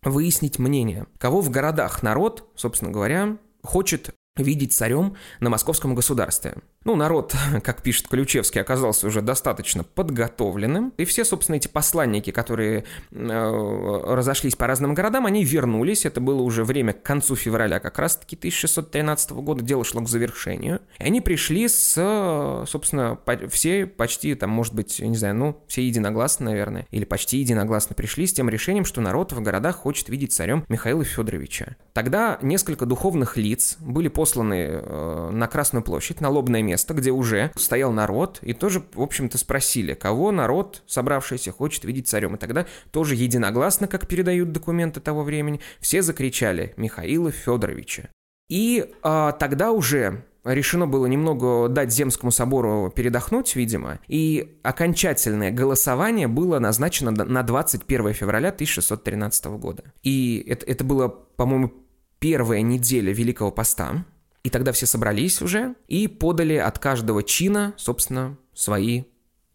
выяснить мнение, кого в городах народ, собственно говоря, хочет видеть царем на московском государстве. Ну, народ, как пишет Ключевский, оказался уже достаточно подготовленным, и все, собственно, эти посланники, которые э, разошлись по разным городам, они вернулись, это было уже время к концу февраля как раз-таки 1613 года, дело шло к завершению, и они пришли с, собственно, все почти, там, может быть, не знаю, ну, все единогласно, наверное, или почти единогласно пришли с тем решением, что народ в городах хочет видеть царем Михаила Федоровича. Тогда несколько духовных лиц были посланы э, на Красную площадь, на лобное место, где уже стоял народ, и тоже, в общем-то, спросили, кого народ, собравшийся, хочет видеть царем. И тогда тоже единогласно, как передают документы того времени, все закричали Михаила Федоровича. И а, тогда уже решено было немного дать Земскому собору передохнуть, видимо, и окончательное голосование было назначено на 21 февраля 1613 года. И это, это было, по-моему, первая неделя Великого Поста, и тогда все собрались уже и подали от каждого чина, собственно, свои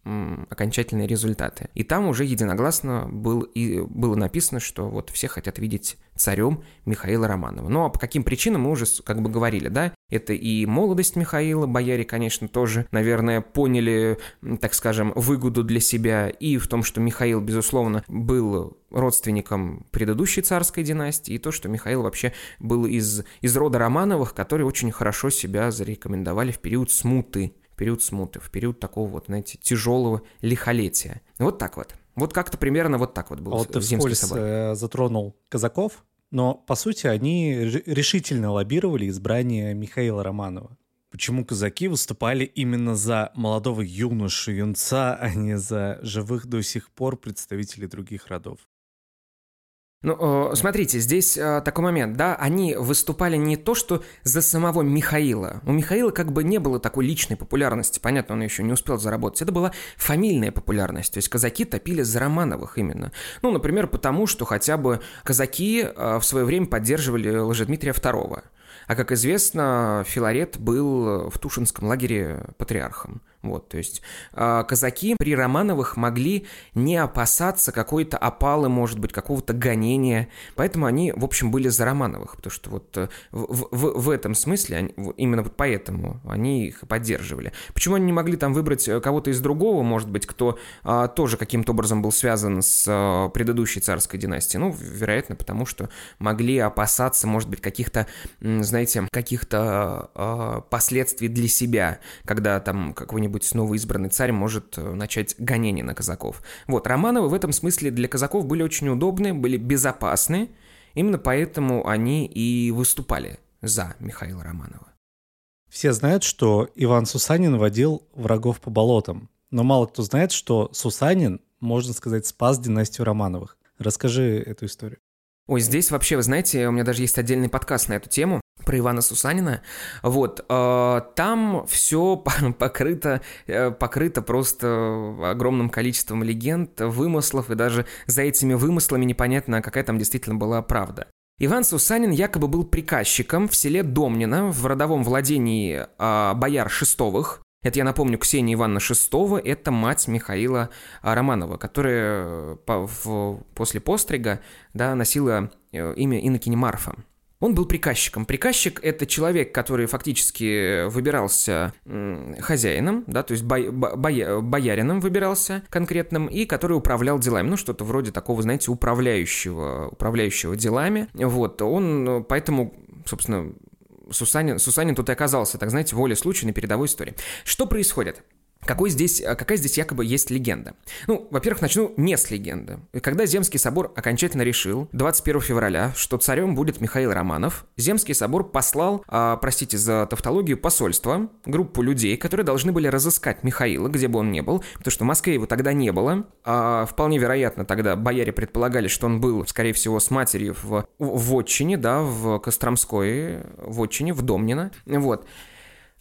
окончательные результаты. И там уже единогласно был, и было написано, что вот все хотят видеть царем Михаила Романова. Ну а по каким причинам мы уже как бы говорили, да? Это и молодость Михаила, бояре, конечно, тоже, наверное, поняли, так скажем, выгоду для себя, и в том, что Михаил, безусловно, был родственником предыдущей царской династии, и то, что Михаил вообще был из, из рода Романовых, которые очень хорошо себя зарекомендовали в период смуты период смуты, в период такого вот, знаете, тяжелого лихолетия. Вот так вот. Вот как-то примерно вот так вот был а вот ты вскользь собор. Э, затронул казаков, но, по сути, они решительно лоббировали избрание Михаила Романова. Почему казаки выступали именно за молодого юношу, юнца, а не за живых до сих пор представителей других родов? Ну, смотрите, здесь э, такой момент, да, они выступали не то, что за самого Михаила. У Михаила как бы не было такой личной популярности, понятно, он еще не успел заработать. Это была фамильная популярность, то есть казаки топили за Романовых именно. Ну, например, потому что хотя бы казаки э, в свое время поддерживали Лжедмитрия II. А как известно, Филарет был в Тушинском лагере патриархом. Вот, то есть э, казаки при Романовых могли не опасаться какой-то опалы, может быть, какого-то гонения, поэтому они, в общем, были за Романовых, потому что вот э, в, в, в этом смысле, они, именно вот поэтому они их поддерживали. Почему они не могли там выбрать э, кого-то из другого, может быть, кто э, тоже каким-то образом был связан с э, предыдущей царской династией? Ну, вероятно, потому что могли опасаться, может быть, каких-то, знаете, каких-то э, последствий для себя, когда там какой-нибудь какой-нибудь новоизбранный царь может э, начать гонение на казаков. Вот, Романовы в этом смысле для казаков были очень удобны, были безопасны, именно поэтому они и выступали за Михаила Романова. Все знают, что Иван Сусанин водил врагов по болотам, но мало кто знает, что Сусанин, можно сказать, спас династию Романовых. Расскажи эту историю. Ой, здесь вообще, вы знаете, у меня даже есть отдельный подкаст на эту тему про Ивана Сусанина. Вот, э, там все покрыто, э, покрыто просто огромным количеством легенд, вымыслов, и даже за этими вымыслами непонятно, какая там действительно была правда. Иван Сусанин якобы был приказчиком в селе Домнино в родовом владении э, бояр Шестовых. Это, я напомню, Ксения Ивановна Шестого, это мать Михаила Романова, которая в, после пострига да, носила имя Иннокене Марфа. Он был приказчиком. Приказчик – это человек, который фактически выбирался хозяином, да, то есть бо- бо- боярином выбирался конкретным, и который управлял делами. Ну, что-то вроде такого, знаете, управляющего, управляющего делами. Вот, он поэтому, собственно, Сусанин, Сусанин тут и оказался, так знаете, воле случая на передовой истории. Что происходит? Какой здесь, а, какая здесь якобы есть легенда? Ну, во-первых, начну не с легенды. Когда Земский собор окончательно решил 21 февраля, что царем будет Михаил Романов, Земский собор послал, а, простите за тавтологию, посольство, группу людей, которые должны были разыскать Михаила, где бы он ни был, потому что в Москве его тогда не было. А, вполне вероятно, тогда бояре предполагали, что он был, скорее всего, с матерью в, в отчине, да, в Костромской в отчине, в Домнино. Вот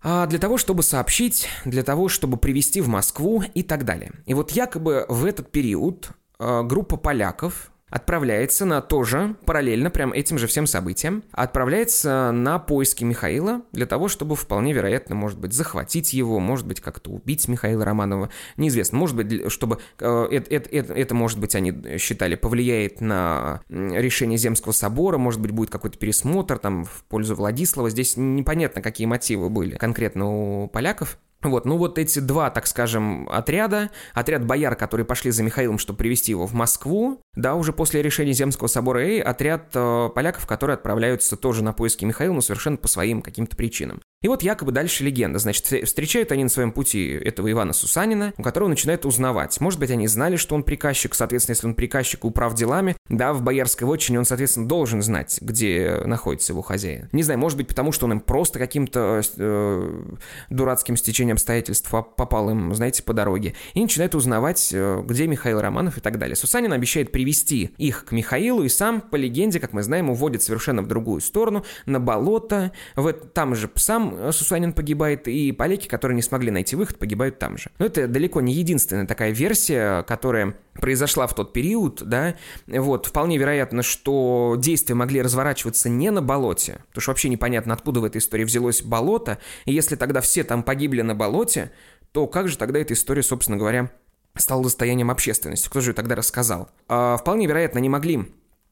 для того, чтобы сообщить, для того, чтобы привести в Москву и так далее. И вот якобы в этот период а, группа поляков, отправляется на тоже, параллельно прям этим же всем событиям, отправляется на поиски Михаила для того, чтобы вполне вероятно, может быть, захватить его, может быть, как-то убить Михаила Романова, неизвестно, может быть, чтобы э, это, это, это, может быть, они считали, повлияет на решение Земского собора, может быть, будет какой-то пересмотр там в пользу Владислава, здесь непонятно, какие мотивы были конкретно у поляков, вот, ну вот эти два, так скажем, отряда, отряд бояр, которые пошли за Михаилом, чтобы привести его в Москву, да, уже после решения Земского собора, и отряд э, поляков, которые отправляются тоже на поиски Михаила, но совершенно по своим каким-то причинам. И вот якобы дальше легенда. Значит, встречают они на своем пути этого Ивана Сусанина, у которого начинают узнавать. Может быть, они знали, что он приказчик, соответственно, если он приказчик управ делами, да, в боярской вотчине он, соответственно, должен знать, где находится его хозяин. Не знаю, может быть, потому что он им просто каким-то э, дурацким стечением обстоятельств попал им, знаете, по дороге. И начинают узнавать, э, где Михаил Романов и так далее. Сусанин обещает привести их к Михаилу, и сам, по легенде, как мы знаем, уводит совершенно в другую сторону, на болото, в, там же сам Сусанин погибает, и поляки, которые не смогли найти выход, погибают там же. Но это далеко не единственная такая версия, которая произошла в тот период, да, вот, вполне вероятно, что действия могли разворачиваться не на болоте, потому что вообще непонятно, откуда в этой истории взялось болото, и если тогда все там погибли на болоте, то как же тогда эта история, собственно говоря, стала достоянием общественности? Кто же тогда рассказал? А, вполне вероятно, не могли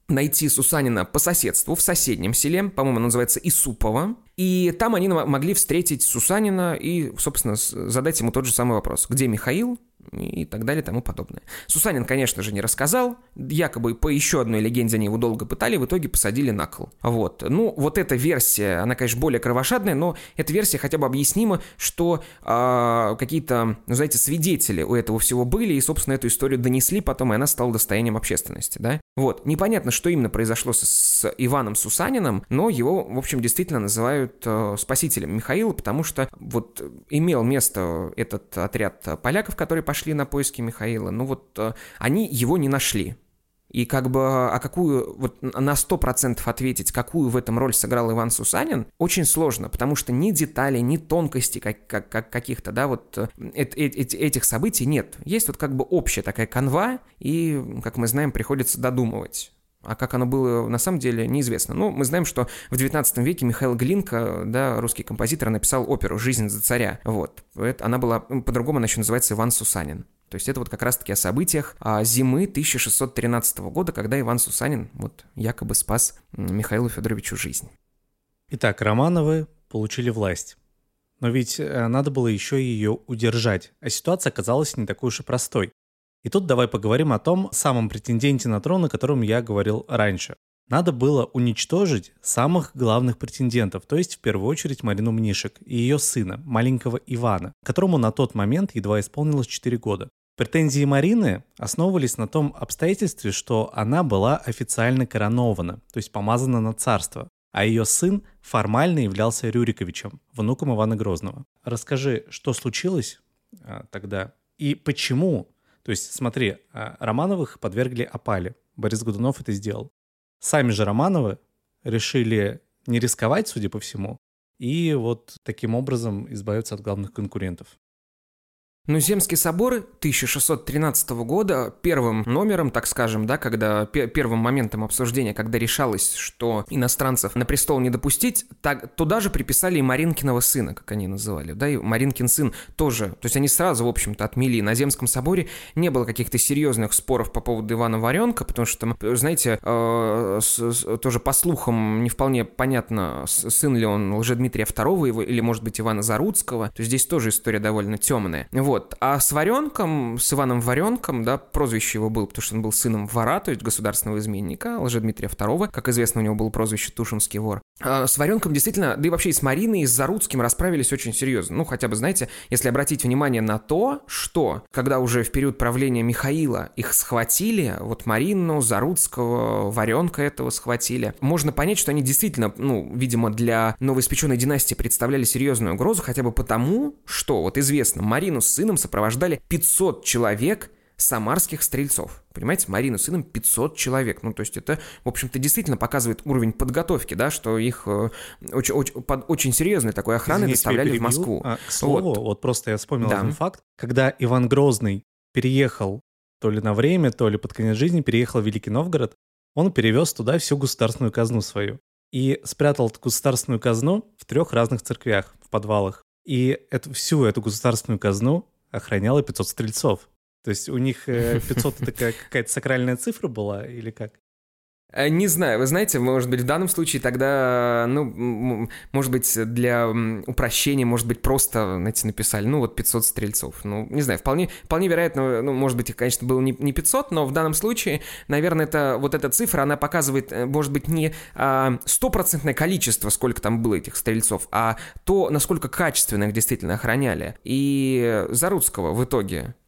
найти Сусанина по соседству в соседнем селе, по-моему, называется Исупово, и там они могли встретить Сусанина и, собственно, задать ему тот же самый вопрос. Где Михаил? И так далее и тому подобное. Сусанин, конечно же, не рассказал, якобы по еще одной легенде они его долго пытали, в итоге посадили на кол. Вот. Ну, вот эта версия, она, конечно, более кровожадная, но эта версия хотя бы объяснима, что э, какие-то, ну, знаете, свидетели у этого всего были, и, собственно, эту историю донесли потом, и она стала достоянием общественности, да. Вот. Непонятно, что именно произошло с, с Иваном Сусаниным, но его, в общем, действительно называют э, спасителем Михаила, потому что вот имел место этот отряд поляков, который пошли на поиски Михаила, ну вот э, они его не нашли. И как бы, а какую, вот на 100% ответить, какую в этом роль сыграл Иван Сусанин, очень сложно, потому что ни деталей, ни тонкостей как, как, как каких-то, да, вот э, э, этих событий нет. Есть вот как бы общая такая канва, и, как мы знаем, приходится додумывать. А как оно было на самом деле, неизвестно. Ну, мы знаем, что в 19 веке Михаил Глинка, да, русский композитор, написал оперу «Жизнь за царя». Вот. Это, она была, по-другому она еще называется «Иван Сусанин». То есть это вот как раз-таки о событиях а, зимы 1613 года, когда Иван Сусанин вот якобы спас Михаилу Федоровичу жизнь. Итак, Романовы получили власть. Но ведь э, надо было еще ее удержать, а ситуация оказалась не такой уж и простой. И тут давай поговорим о том самом претенденте на трон, о котором я говорил раньше. Надо было уничтожить самых главных претендентов, то есть в первую очередь Марину Мнишек и ее сына, маленького Ивана, которому на тот момент едва исполнилось 4 года. Претензии Марины основывались на том обстоятельстве, что она была официально коронована, то есть помазана на царство, а ее сын формально являлся Рюриковичем, внуком Ивана Грозного. Расскажи, что случилось а, тогда и почему то есть, смотри, а, Романовых подвергли опале. Борис Годунов это сделал. Сами же Романовы решили не рисковать, судя по всему, и вот таким образом избавиться от главных конкурентов. Но Земский собор 1613 года первым номером, так скажем, да, когда первым моментом обсуждения, когда решалось, что иностранцев на престол не допустить, так, туда же приписали и Маринкиного сына, как они называли, да, и Маринкин сын тоже, то есть они сразу, в общем-то, отмели. На Земском соборе не было каких-то серьезных споров по поводу Ивана Варенка, потому что, знаете, э, тоже по слухам не вполне понятно, сын ли он Лжедмитрия II или, может быть, Ивана Заруцкого, то есть здесь тоже история довольно темная. Вот. Вот. А с Варенком, с Иваном Варенком, да, прозвище его было, потому что он был сыном вора, то есть государственного изменника, Лжедмитрия II. Как известно, у него было прозвище Тушинский вор. А, с Варенком действительно, да и вообще и с Мариной, и с Заруцким расправились очень серьезно. Ну, хотя бы, знаете, если обратить внимание на то, что, когда уже в период правления Михаила их схватили, вот Марину, Заруцкого, Варенка этого схватили, можно понять, что они действительно, ну, видимо, для новоиспеченной династии представляли серьезную угрозу, хотя бы потому, что, вот известно, Марину с сыном сопровождали 500 человек самарских стрельцов. Понимаете, Марина с сыном 500 человек. Ну, то есть это, в общем-то, действительно показывает уровень подготовки, да, что их э, очень, очень, под очень серьезной такой охраной Извините, доставляли в Москву. А, к слову, вот. вот просто я вспомнил да. один факт. Когда Иван Грозный переехал то ли на время, то ли под конец жизни, переехал в Великий Новгород, он перевез туда всю государственную казну свою. И спрятал государственную казну в трех разных церквях, в подвалах. И эту, всю эту государственную казну охраняло 500 стрельцов. То есть у них 500 это какая-то сакральная цифра была или как? Э, не знаю, вы знаете, может быть, в данном случае тогда, ну, может быть, для упрощения, может быть, просто, знаете, написали, ну, вот 500 стрельцов. Ну, не знаю, вполне, вполне вероятно, ну, может быть, конечно, было не, не 500, но в данном случае, наверное, это, вот эта цифра, она показывает, э, может быть, не а, стопроцентное количество, сколько там было этих стрельцов, а то, насколько качественно их действительно охраняли. И Заруцкого в итоге Э,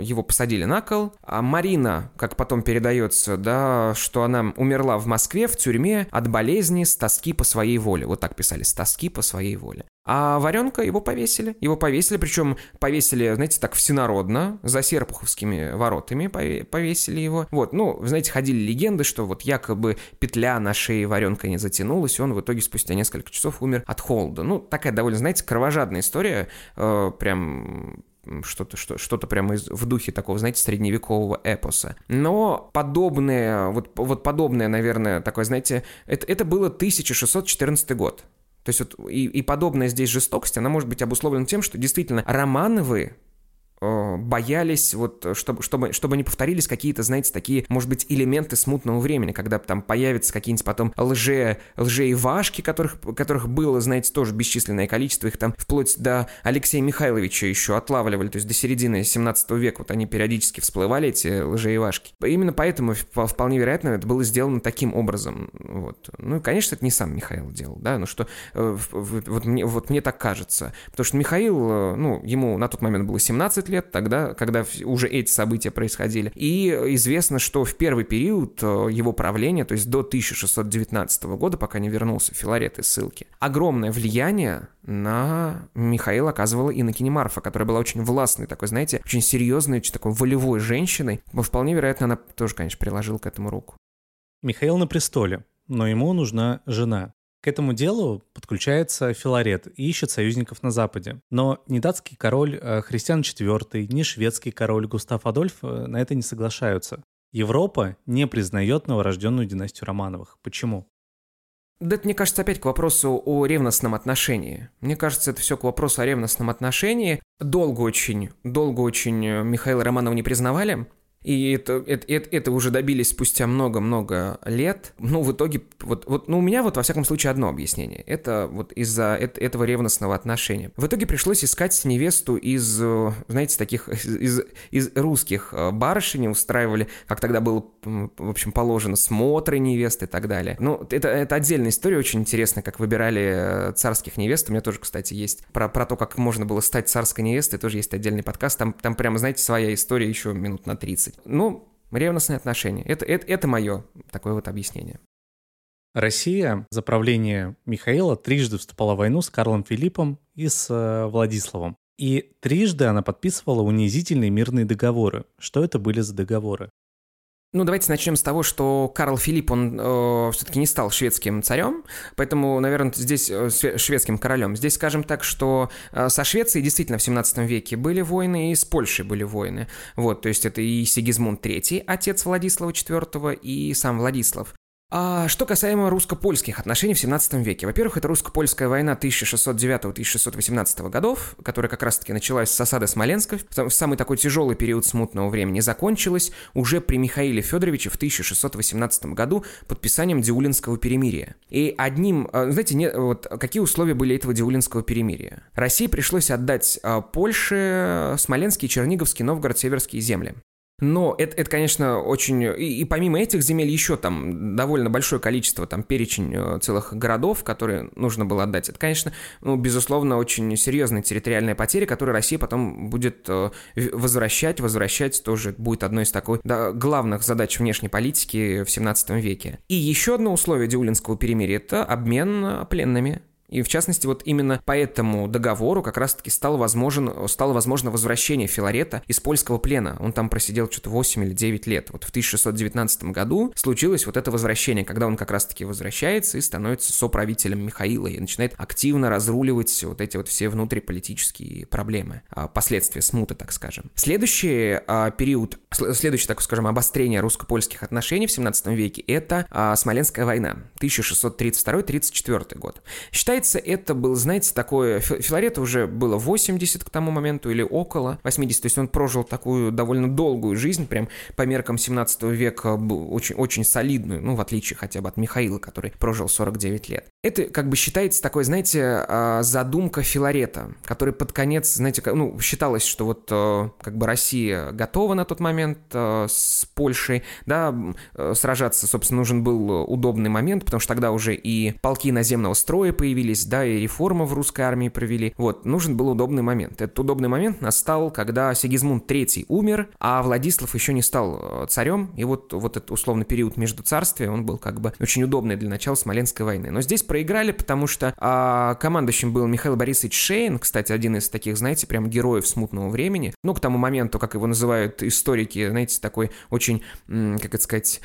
его посадили на кол. А Марина, как потом передается, да, что она умерла в Москве в тюрьме от болезни с тоски по своей воле. Вот так писали, с тоски по своей воле. А Варенка его повесили. Его повесили, причем повесили, знаете, так всенародно, за Серпуховскими воротами повесили его. Вот, ну, знаете, ходили легенды, что вот якобы петля на шее Варенка не затянулась, и он в итоге спустя несколько часов умер от холода. Ну, такая довольно, знаете, кровожадная история, э, прям что-то что, что-то прямо из, в духе такого, знаете, средневекового эпоса. Но подобное, вот, вот подобное, наверное, такое, знаете, это, это было 1614 год. То есть вот и, и подобная здесь жестокость, она может быть обусловлена тем, что действительно Романовы боялись, вот, чтобы, чтобы, чтобы не повторились какие-то, знаете, такие, может быть, элементы смутного времени, когда там появятся какие-нибудь потом лже, лжеивашки, которых, которых было, знаете, тоже бесчисленное количество, их там вплоть до Алексея Михайловича еще отлавливали, то есть до середины 17 века вот они периодически всплывали, эти лжеивашки. Именно поэтому вполне вероятно это было сделано таким образом. Вот. Ну конечно, это не сам Михаил делал, да, но что э, вот мне, вот мне так кажется. Потому что Михаил, э, ну, ему на тот момент было 17 лет тогда, когда уже эти события происходили. И известно, что в первый период э, его правления, то есть до 1619 года, пока не вернулся Филарет из ссылки, огромное влияние на Михаила оказывала Инна Марфа, которая была очень властной, такой, знаете, очень серьезной, очень такой волевой женщиной. Вполне вероятно, она тоже, конечно, приложила к этому руку. Михаил на престоле, но ему нужна жена. К этому делу подключается Филарет и ищет союзников на Западе. Но ни датский король э, Христиан IV, ни шведский король Густав Адольф э, на это не соглашаются. Европа не признает новорожденную династию Романовых. Почему? Да это, мне кажется, опять к вопросу о ревностном отношении. Мне кажется, это все к вопросу о ревностном отношении. Долго очень, долго очень э, Михаила Романова не признавали. И это, это, это, это уже добились спустя много-много лет. Ну, в итоге, вот, вот, ну, у меня вот, во всяком случае, одно объяснение. Это вот из-за это, этого ревностного отношения. В итоге пришлось искать невесту из, знаете, таких, из, из русских э, барышень, устраивали, как тогда было, в общем, положено, смотры невесты и так далее. Ну, это, это отдельная история, очень интересно, как выбирали э, царских невест. У меня тоже, кстати, есть про, про то, как можно было стать царской невестой, тоже есть отдельный подкаст. Там, там прямо, знаете, своя история еще минут на 30. Ну, ревностные отношения. Это, это, это мое такое вот объяснение. Россия за правление Михаила трижды вступала в войну с Карлом Филиппом и с э, Владиславом. И трижды она подписывала унизительные мирные договоры. Что это были за договоры? Ну, давайте начнем с того, что Карл Филипп, он э, все-таки не стал шведским царем, поэтому, наверное, здесь э, шведским королем. Здесь скажем так, что э, со Швецией действительно в 17 веке были войны, и с Польшей были войны. Вот, то есть это и Сигизмунд III, отец Владислава IV, и сам Владислав. А что касаемо русско-польских отношений в 17 веке. Во-первых, это русско-польская война 1609-1618 годов, которая как раз-таки началась с осады Смоленска, в самый такой тяжелый период смутного времени, закончилась уже при Михаиле Федоровиче в 1618 году подписанием Диулинского перемирия. И одним, а, знаете, не, вот какие условия были этого Диулинского перемирия? России пришлось отдать а, Польше Смоленские, Черниговские, Новгород, Северские земли. Но это, это конечно, очень... И, и помимо этих земель еще там довольно большое количество, там перечень э, целых городов, которые нужно было отдать. Это, конечно, ну, безусловно, очень серьезная территориальная потеря, которую Россия потом будет э, возвращать, возвращать тоже будет одной из такой да, главных задач внешней политики в 17 веке. И еще одно условие Диулинского перемирия – это обмен пленными. И в частности, вот именно по этому договору как раз-таки стало возможен, стало возможно возвращение Филарета из польского плена. Он там просидел что-то 8 или 9 лет. Вот в 1619 году случилось вот это возвращение, когда он как раз-таки возвращается и становится соправителем Михаила и начинает активно разруливать вот эти вот все внутриполитические проблемы, а, последствия смуты, так скажем. Следующий а, период, следующее, так скажем, обострение русско-польских отношений в 17 веке – это а, Смоленская война, 1632-34 год. Считается, Получается, это был, знаете, такое... Филарета уже было 80 к тому моменту или около 80, то есть он прожил такую довольно долгую жизнь, прям по меркам 17 века очень, очень солидную, ну, в отличие хотя бы от Михаила, который прожил 49 лет. Это как бы считается такой, знаете, а, задумка Филарета, который под конец, знаете, ну, считалось, что вот э, как бы Россия готова на тот момент э, с Польшей, да, э, сражаться, собственно, нужен был удобный момент, потому что тогда уже и полки наземного строя появились, да, и реформы в русской армии провели. Вот, нужен был удобный момент. Этот удобный момент настал, когда Сигизмунд III умер, а Владислав еще не стал царем, и вот, вот этот условный период между царствия, он был как бы очень удобный для начала Смоленской войны. Но здесь проиграли, потому что а, командующим был Михаил Борисович Шейн, кстати, один из таких, знаете, прям героев смутного времени. Ну, к тому моменту, как его называют историки, знаете, такой очень, как это сказать,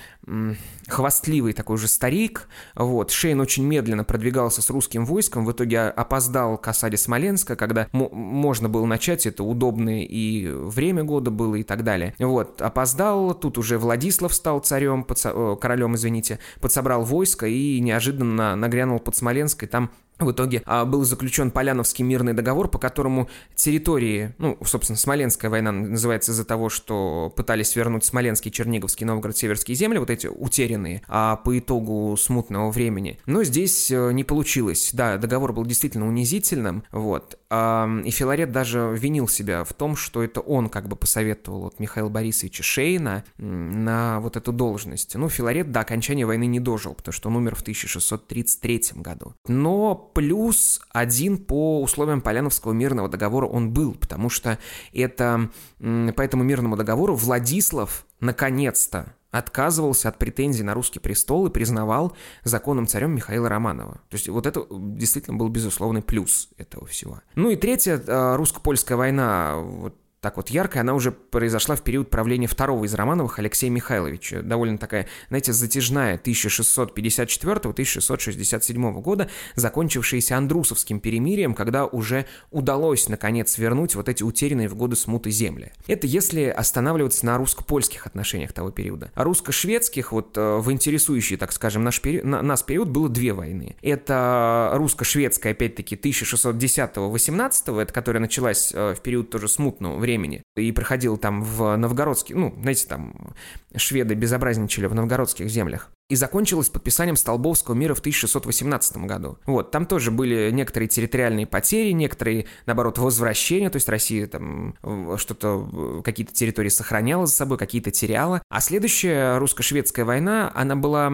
хвастливый такой уже старик. Вот. Шейн очень медленно продвигался с русским войском, в итоге опоздал к осаде Смоленска, когда можно было начать, это удобное и время года было и так далее. Вот, опоздал, тут уже Владислав стал царем, подсо... королем, извините, подсобрал войско и неожиданно нагрянул под Смоленской, там в итоге а, был заключен Поляновский мирный договор, по которому территории, ну, собственно, Смоленская война называется из-за того, что пытались вернуть Смоленский, Черниговский, Новгород, Северские земли, вот эти утерянные, а по итогу смутного времени. Но здесь э, не получилось. Да, договор был действительно унизительным, вот. А, и Филарет даже винил себя в том, что это он как бы посоветовал вот Михаила Борисовича Шейна на вот эту должность. Ну, Филарет до окончания войны не дожил, потому что он умер в 1633 году. Но плюс один по условиям Поляновского мирного договора он был, потому что это по этому мирному договору Владислав наконец-то отказывался от претензий на русский престол и признавал законным царем Михаила Романова. То есть вот это действительно был безусловный плюс этого всего. Ну и третья а, русско-польская война, вот так вот яркая, она уже произошла в период правления второго из Романовых Алексея Михайловича. Довольно такая, знаете, затяжная 1654-1667 года, закончившаяся Андрусовским перемирием, когда уже удалось, наконец, вернуть вот эти утерянные в годы смуты земли. Это если останавливаться на русско-польских отношениях того периода. А русско-шведских, вот э, в интересующий, так скажем, наш пери... нас период было две войны. Это русско-шведская, опять-таки, 1610-18, это которая началась э, в период тоже смутного времени. И проходил там в новгородский, ну, знаете, там шведы безобразничали в новгородских землях и закончилась подписанием Столбовского мира в 1618 году. Вот, там тоже были некоторые территориальные потери, некоторые, наоборот, возвращения, то есть Россия там что-то, какие-то территории сохраняла за собой, какие-то теряла. А следующая русско-шведская война, она была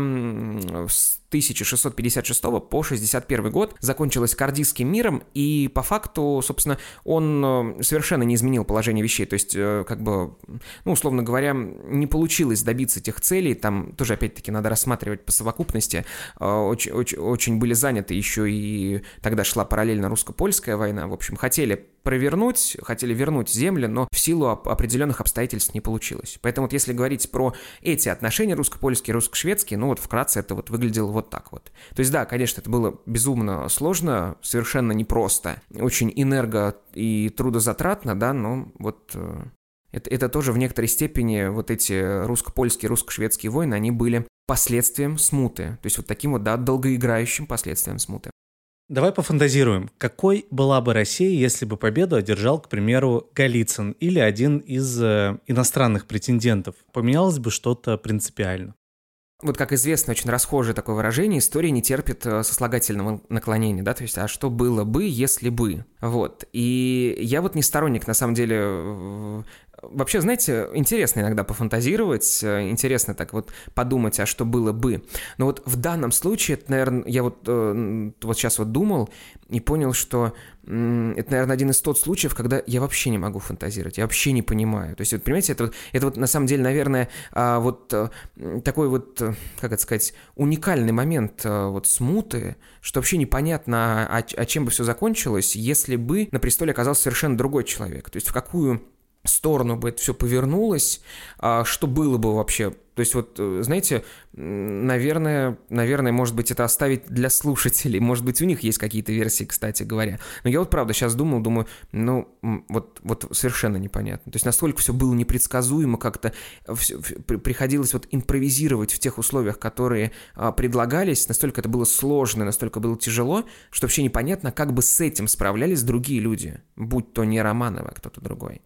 с 1656 по 61 год, закончилась Кардийским миром, и по факту, собственно, он э, совершенно не изменил положение вещей, то есть, э, как бы, ну, условно говоря, не получилось добиться тех целей, там тоже, опять-таки, надо рассматривать рассматривать по совокупности, очень, а, очень, очень были заняты еще и тогда шла параллельно русско-польская война. В общем, хотели провернуть, хотели вернуть земли, но в силу определенных обстоятельств не получилось. Поэтому вот если говорить про эти отношения русско-польские, русско-шведские, ну вот вкратце это вот выглядело вот так вот. То есть да, конечно, это было безумно сложно, совершенно непросто, очень энерго и трудозатратно, да, но вот э, это, это тоже в некоторой степени вот эти русско-польские, русско-шведские войны, они были последствием смуты. То есть вот таким вот, да, долгоиграющим последствием смуты. Давай пофантазируем. Какой была бы Россия, если бы победу одержал, к примеру, Голицын или один из э, иностранных претендентов? Поменялось бы что-то принципиально? вот как известно, очень расхожее такое выражение, история не терпит э, сослагательного наклонения, да, то есть, а что было бы, если бы, вот. И я вот не сторонник, на самом деле, Вообще, знаете, интересно иногда пофантазировать, э, интересно так вот подумать, а что было бы. Но вот в данном случае, это, наверное, я вот, э, вот сейчас вот думал и понял, что это, наверное, один из тот случаев, когда я вообще не могу фантазировать, я вообще не понимаю. То есть, вот, понимаете, это, это вот на самом деле, наверное, а, вот э, такой вот, как это сказать, уникальный момент вот смуты, что вообще непонятно, о, о чем бы все закончилось, если бы на престоле оказался совершенно другой человек. То есть в какую сторону бы это все повернулось, а что было бы вообще? То есть вот, э, знаете, наверное, наверное, может быть, это оставить для слушателей, может быть, у них есть какие-то версии, кстати говоря. Но я вот правда сейчас думал, думаю, ну, вот, вот совершенно непонятно. То есть настолько все было непредсказуемо, как-то все, приходилось вот импровизировать в тех условиях, которые а, предлагались, настолько это было сложно, настолько было тяжело, что вообще непонятно, как бы с этим справлялись другие люди, будь то не Романова, а кто-то другой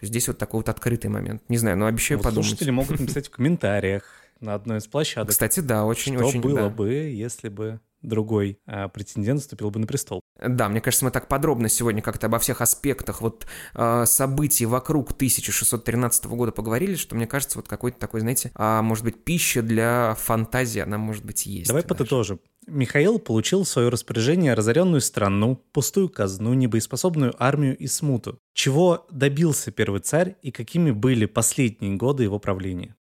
здесь вот такой вот открытый момент. Не знаю, но обещаю вот подумать. Слушатели могут написать в комментариях на одной из площадок. Кстати, да, очень-очень. Что было бы, если бы другой а, претендент вступил бы на престол. Да, мне кажется, мы так подробно сегодня как-то обо всех аспектах вот а, событий вокруг 1613 года поговорили, что мне кажется, вот какой-то такой, знаете, а, может быть, пища для фантазии, она может быть есть. Давай даже. подытожим. Михаил получил в свое распоряжение разоренную страну, пустую казну, небоеспособную армию и смуту. Чего добился первый царь и какими были последние годы его правления?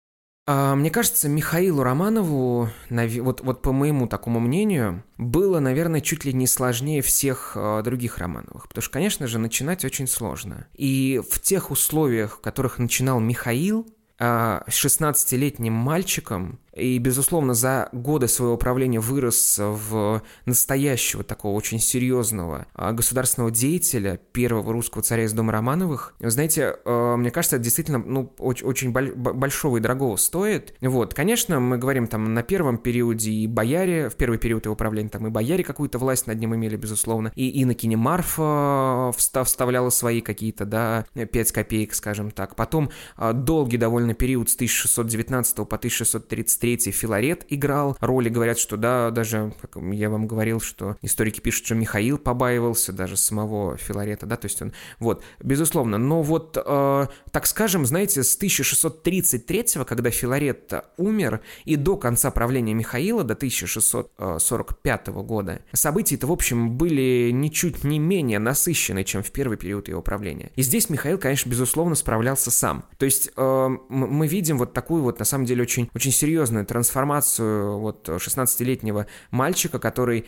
А, мне кажется, Михаилу Романову, вот, вот по моему такому мнению, было, наверное, чуть ли не сложнее всех а, других Романовых. Потому что, конечно же, начинать очень сложно. И в тех условиях, в которых начинал Михаил, 16-летним а, мальчиком, и, безусловно, за годы своего правления вырос в настоящего такого очень серьезного а, государственного деятеля, первого русского царя из дома Романовых. Знаете, а, мне кажется, это действительно ну, очень, очень большого и дорогого стоит. Вот, конечно, мы говорим там на первом периоде и бояре, в первый период его правления там и бояре какую-то власть над ним имели, безусловно, и инокиня Марфа вставляла свои какие-то, да, 5 копеек, скажем так. Потом а, долгий довольно период с 1619 по 1633 третий Филарет играл роли. Говорят, что да, даже, как я вам говорил, что историки пишут, что Михаил побаивался даже самого Филарета, да, то есть он, вот, безусловно. Но вот, э, так скажем, знаете, с 1633, когда Филарет умер, и до конца правления Михаила, до 1645 года, события-то, в общем, были ничуть не менее насыщены, чем в первый период его правления. И здесь Михаил, конечно, безусловно, справлялся сам. То есть э, мы видим вот такую вот, на самом деле, очень, очень серьезную серьезную трансформацию вот 16-летнего мальчика, который,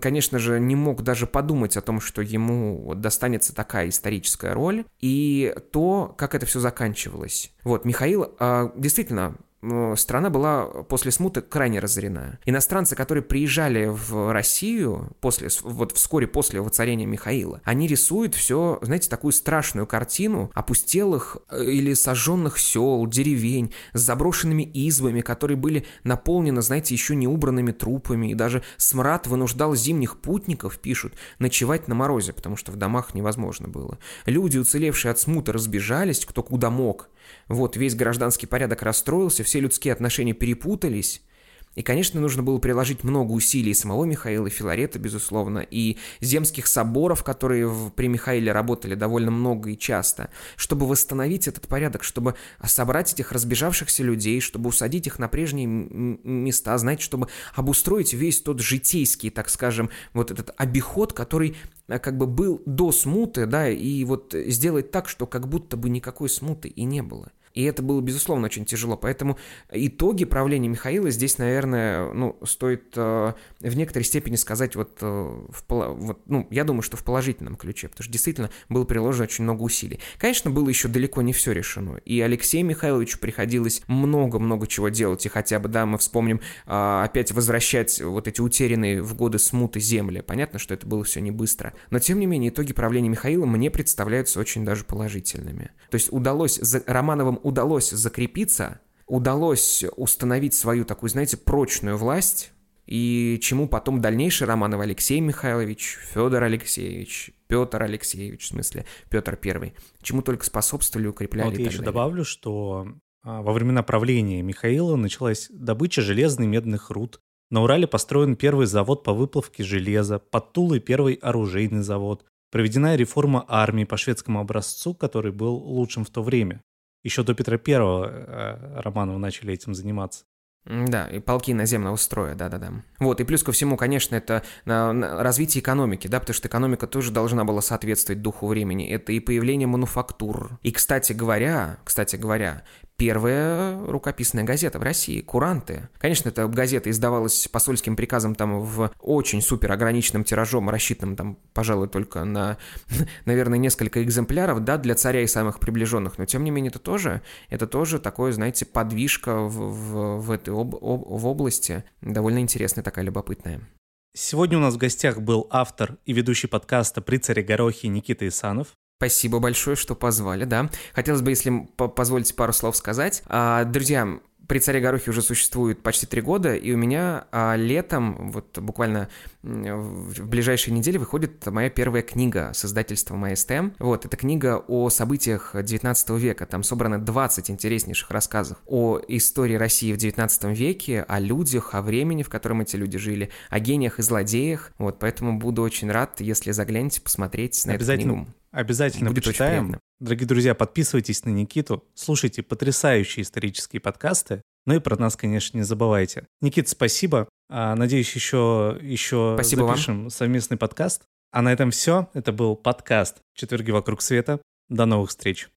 конечно же, не мог даже подумать о том, что ему достанется такая историческая роль, и то, как это все заканчивалось. Вот, Михаил а, действительно страна была после смуты крайне разорена. Иностранцы, которые приезжали в Россию после, вот вскоре после воцарения Михаила, они рисуют все, знаете, такую страшную картину опустелых э, или сожженных сел, деревень с заброшенными избами, которые были наполнены, знаете, еще не убранными трупами, и даже смрад вынуждал зимних путников, пишут, ночевать на морозе, потому что в домах невозможно было. Люди, уцелевшие от смуты, разбежались, кто куда мог, вот, весь гражданский порядок расстроился, все людские отношения перепутались, и, конечно, нужно было приложить много усилий самого Михаила Филарета, безусловно, и земских соборов, которые в, при Михаиле работали довольно много и часто, чтобы восстановить этот порядок, чтобы собрать этих разбежавшихся людей, чтобы усадить их на прежние места, знаете, чтобы обустроить весь тот житейский, так скажем, вот этот обиход, который э, как бы был до смуты, да, и вот сделать так, что как будто бы никакой смуты и не было. И это было, безусловно, очень тяжело. Поэтому итоги правления Михаила здесь, наверное, ну, стоит э, в некоторой степени сказать вот, э, в, вот, ну, я думаю, что в положительном ключе, потому что действительно было приложено очень много усилий. Конечно, было еще далеко не все решено. И Алексею Михайловичу приходилось много-много чего делать. И хотя бы, да, мы вспомним э, опять возвращать вот эти утерянные в годы смуты земли. Понятно, что это было все не быстро. Но, тем не менее, итоги правления Михаила мне представляются очень даже положительными. То есть удалось за Романовым удалось закрепиться, удалось установить свою такую, знаете, прочную власть, и чему потом дальнейший Романов Алексей Михайлович, Федор Алексеевич, Петр Алексеевич, в смысле Петр Первый, чему только способствовали, укрепляли. Вот я еще далее. добавлю, что а, во времена правления Михаила началась добыча железных и медных руд. На Урале построен первый завод по выплавке железа, под Тулой первый оружейный завод. Проведена реформа армии по шведскому образцу, который был лучшим в то время. Еще до Петра Первого э, Романова начали этим заниматься. Да, и полки наземного строя, да-да-да. Вот, и плюс ко всему, конечно, это развитие экономики, да, потому что экономика тоже должна была соответствовать духу времени. Это и появление мануфактур. И, кстати говоря, кстати говоря, первая рукописная газета в России, «Куранты». Конечно, эта газета издавалась посольским приказом там в очень супер ограниченном тиражом, рассчитанном там, пожалуй, только на, наверное, несколько экземпляров, да, для царя и самых приближенных, но тем не менее это тоже, это тоже такое, знаете, подвижка в, в, в этой об, об, в области, довольно интересная такая, любопытная. Сегодня у нас в гостях был автор и ведущий подкаста «При царе Горохе» Никита Исанов. Спасибо большое, что позвали, да. Хотелось бы, если позволите пару слов сказать. А, друзья, при «Царе Горохе» уже существует почти три года, и у меня а, летом, вот буквально в ближайшие недели, выходит моя первая книга с издательством АСТ. Вот, это книга о событиях 19 века. Там собрано 20 интереснейших рассказов о истории России в 19 веке, о людях, о времени, в котором эти люди жили, о гениях и злодеях. Вот, поэтому буду очень рад, если заглянете, посмотреть на эту книгу. Обязательно Будет почитаем. Дорогие друзья, подписывайтесь на Никиту, слушайте потрясающие исторические подкасты, ну и про нас, конечно, не забывайте. Никит, спасибо. А, надеюсь, еще, еще спасибо запишем вам. совместный подкаст. А на этом все. Это был подкаст «Четверги вокруг света». До новых встреч.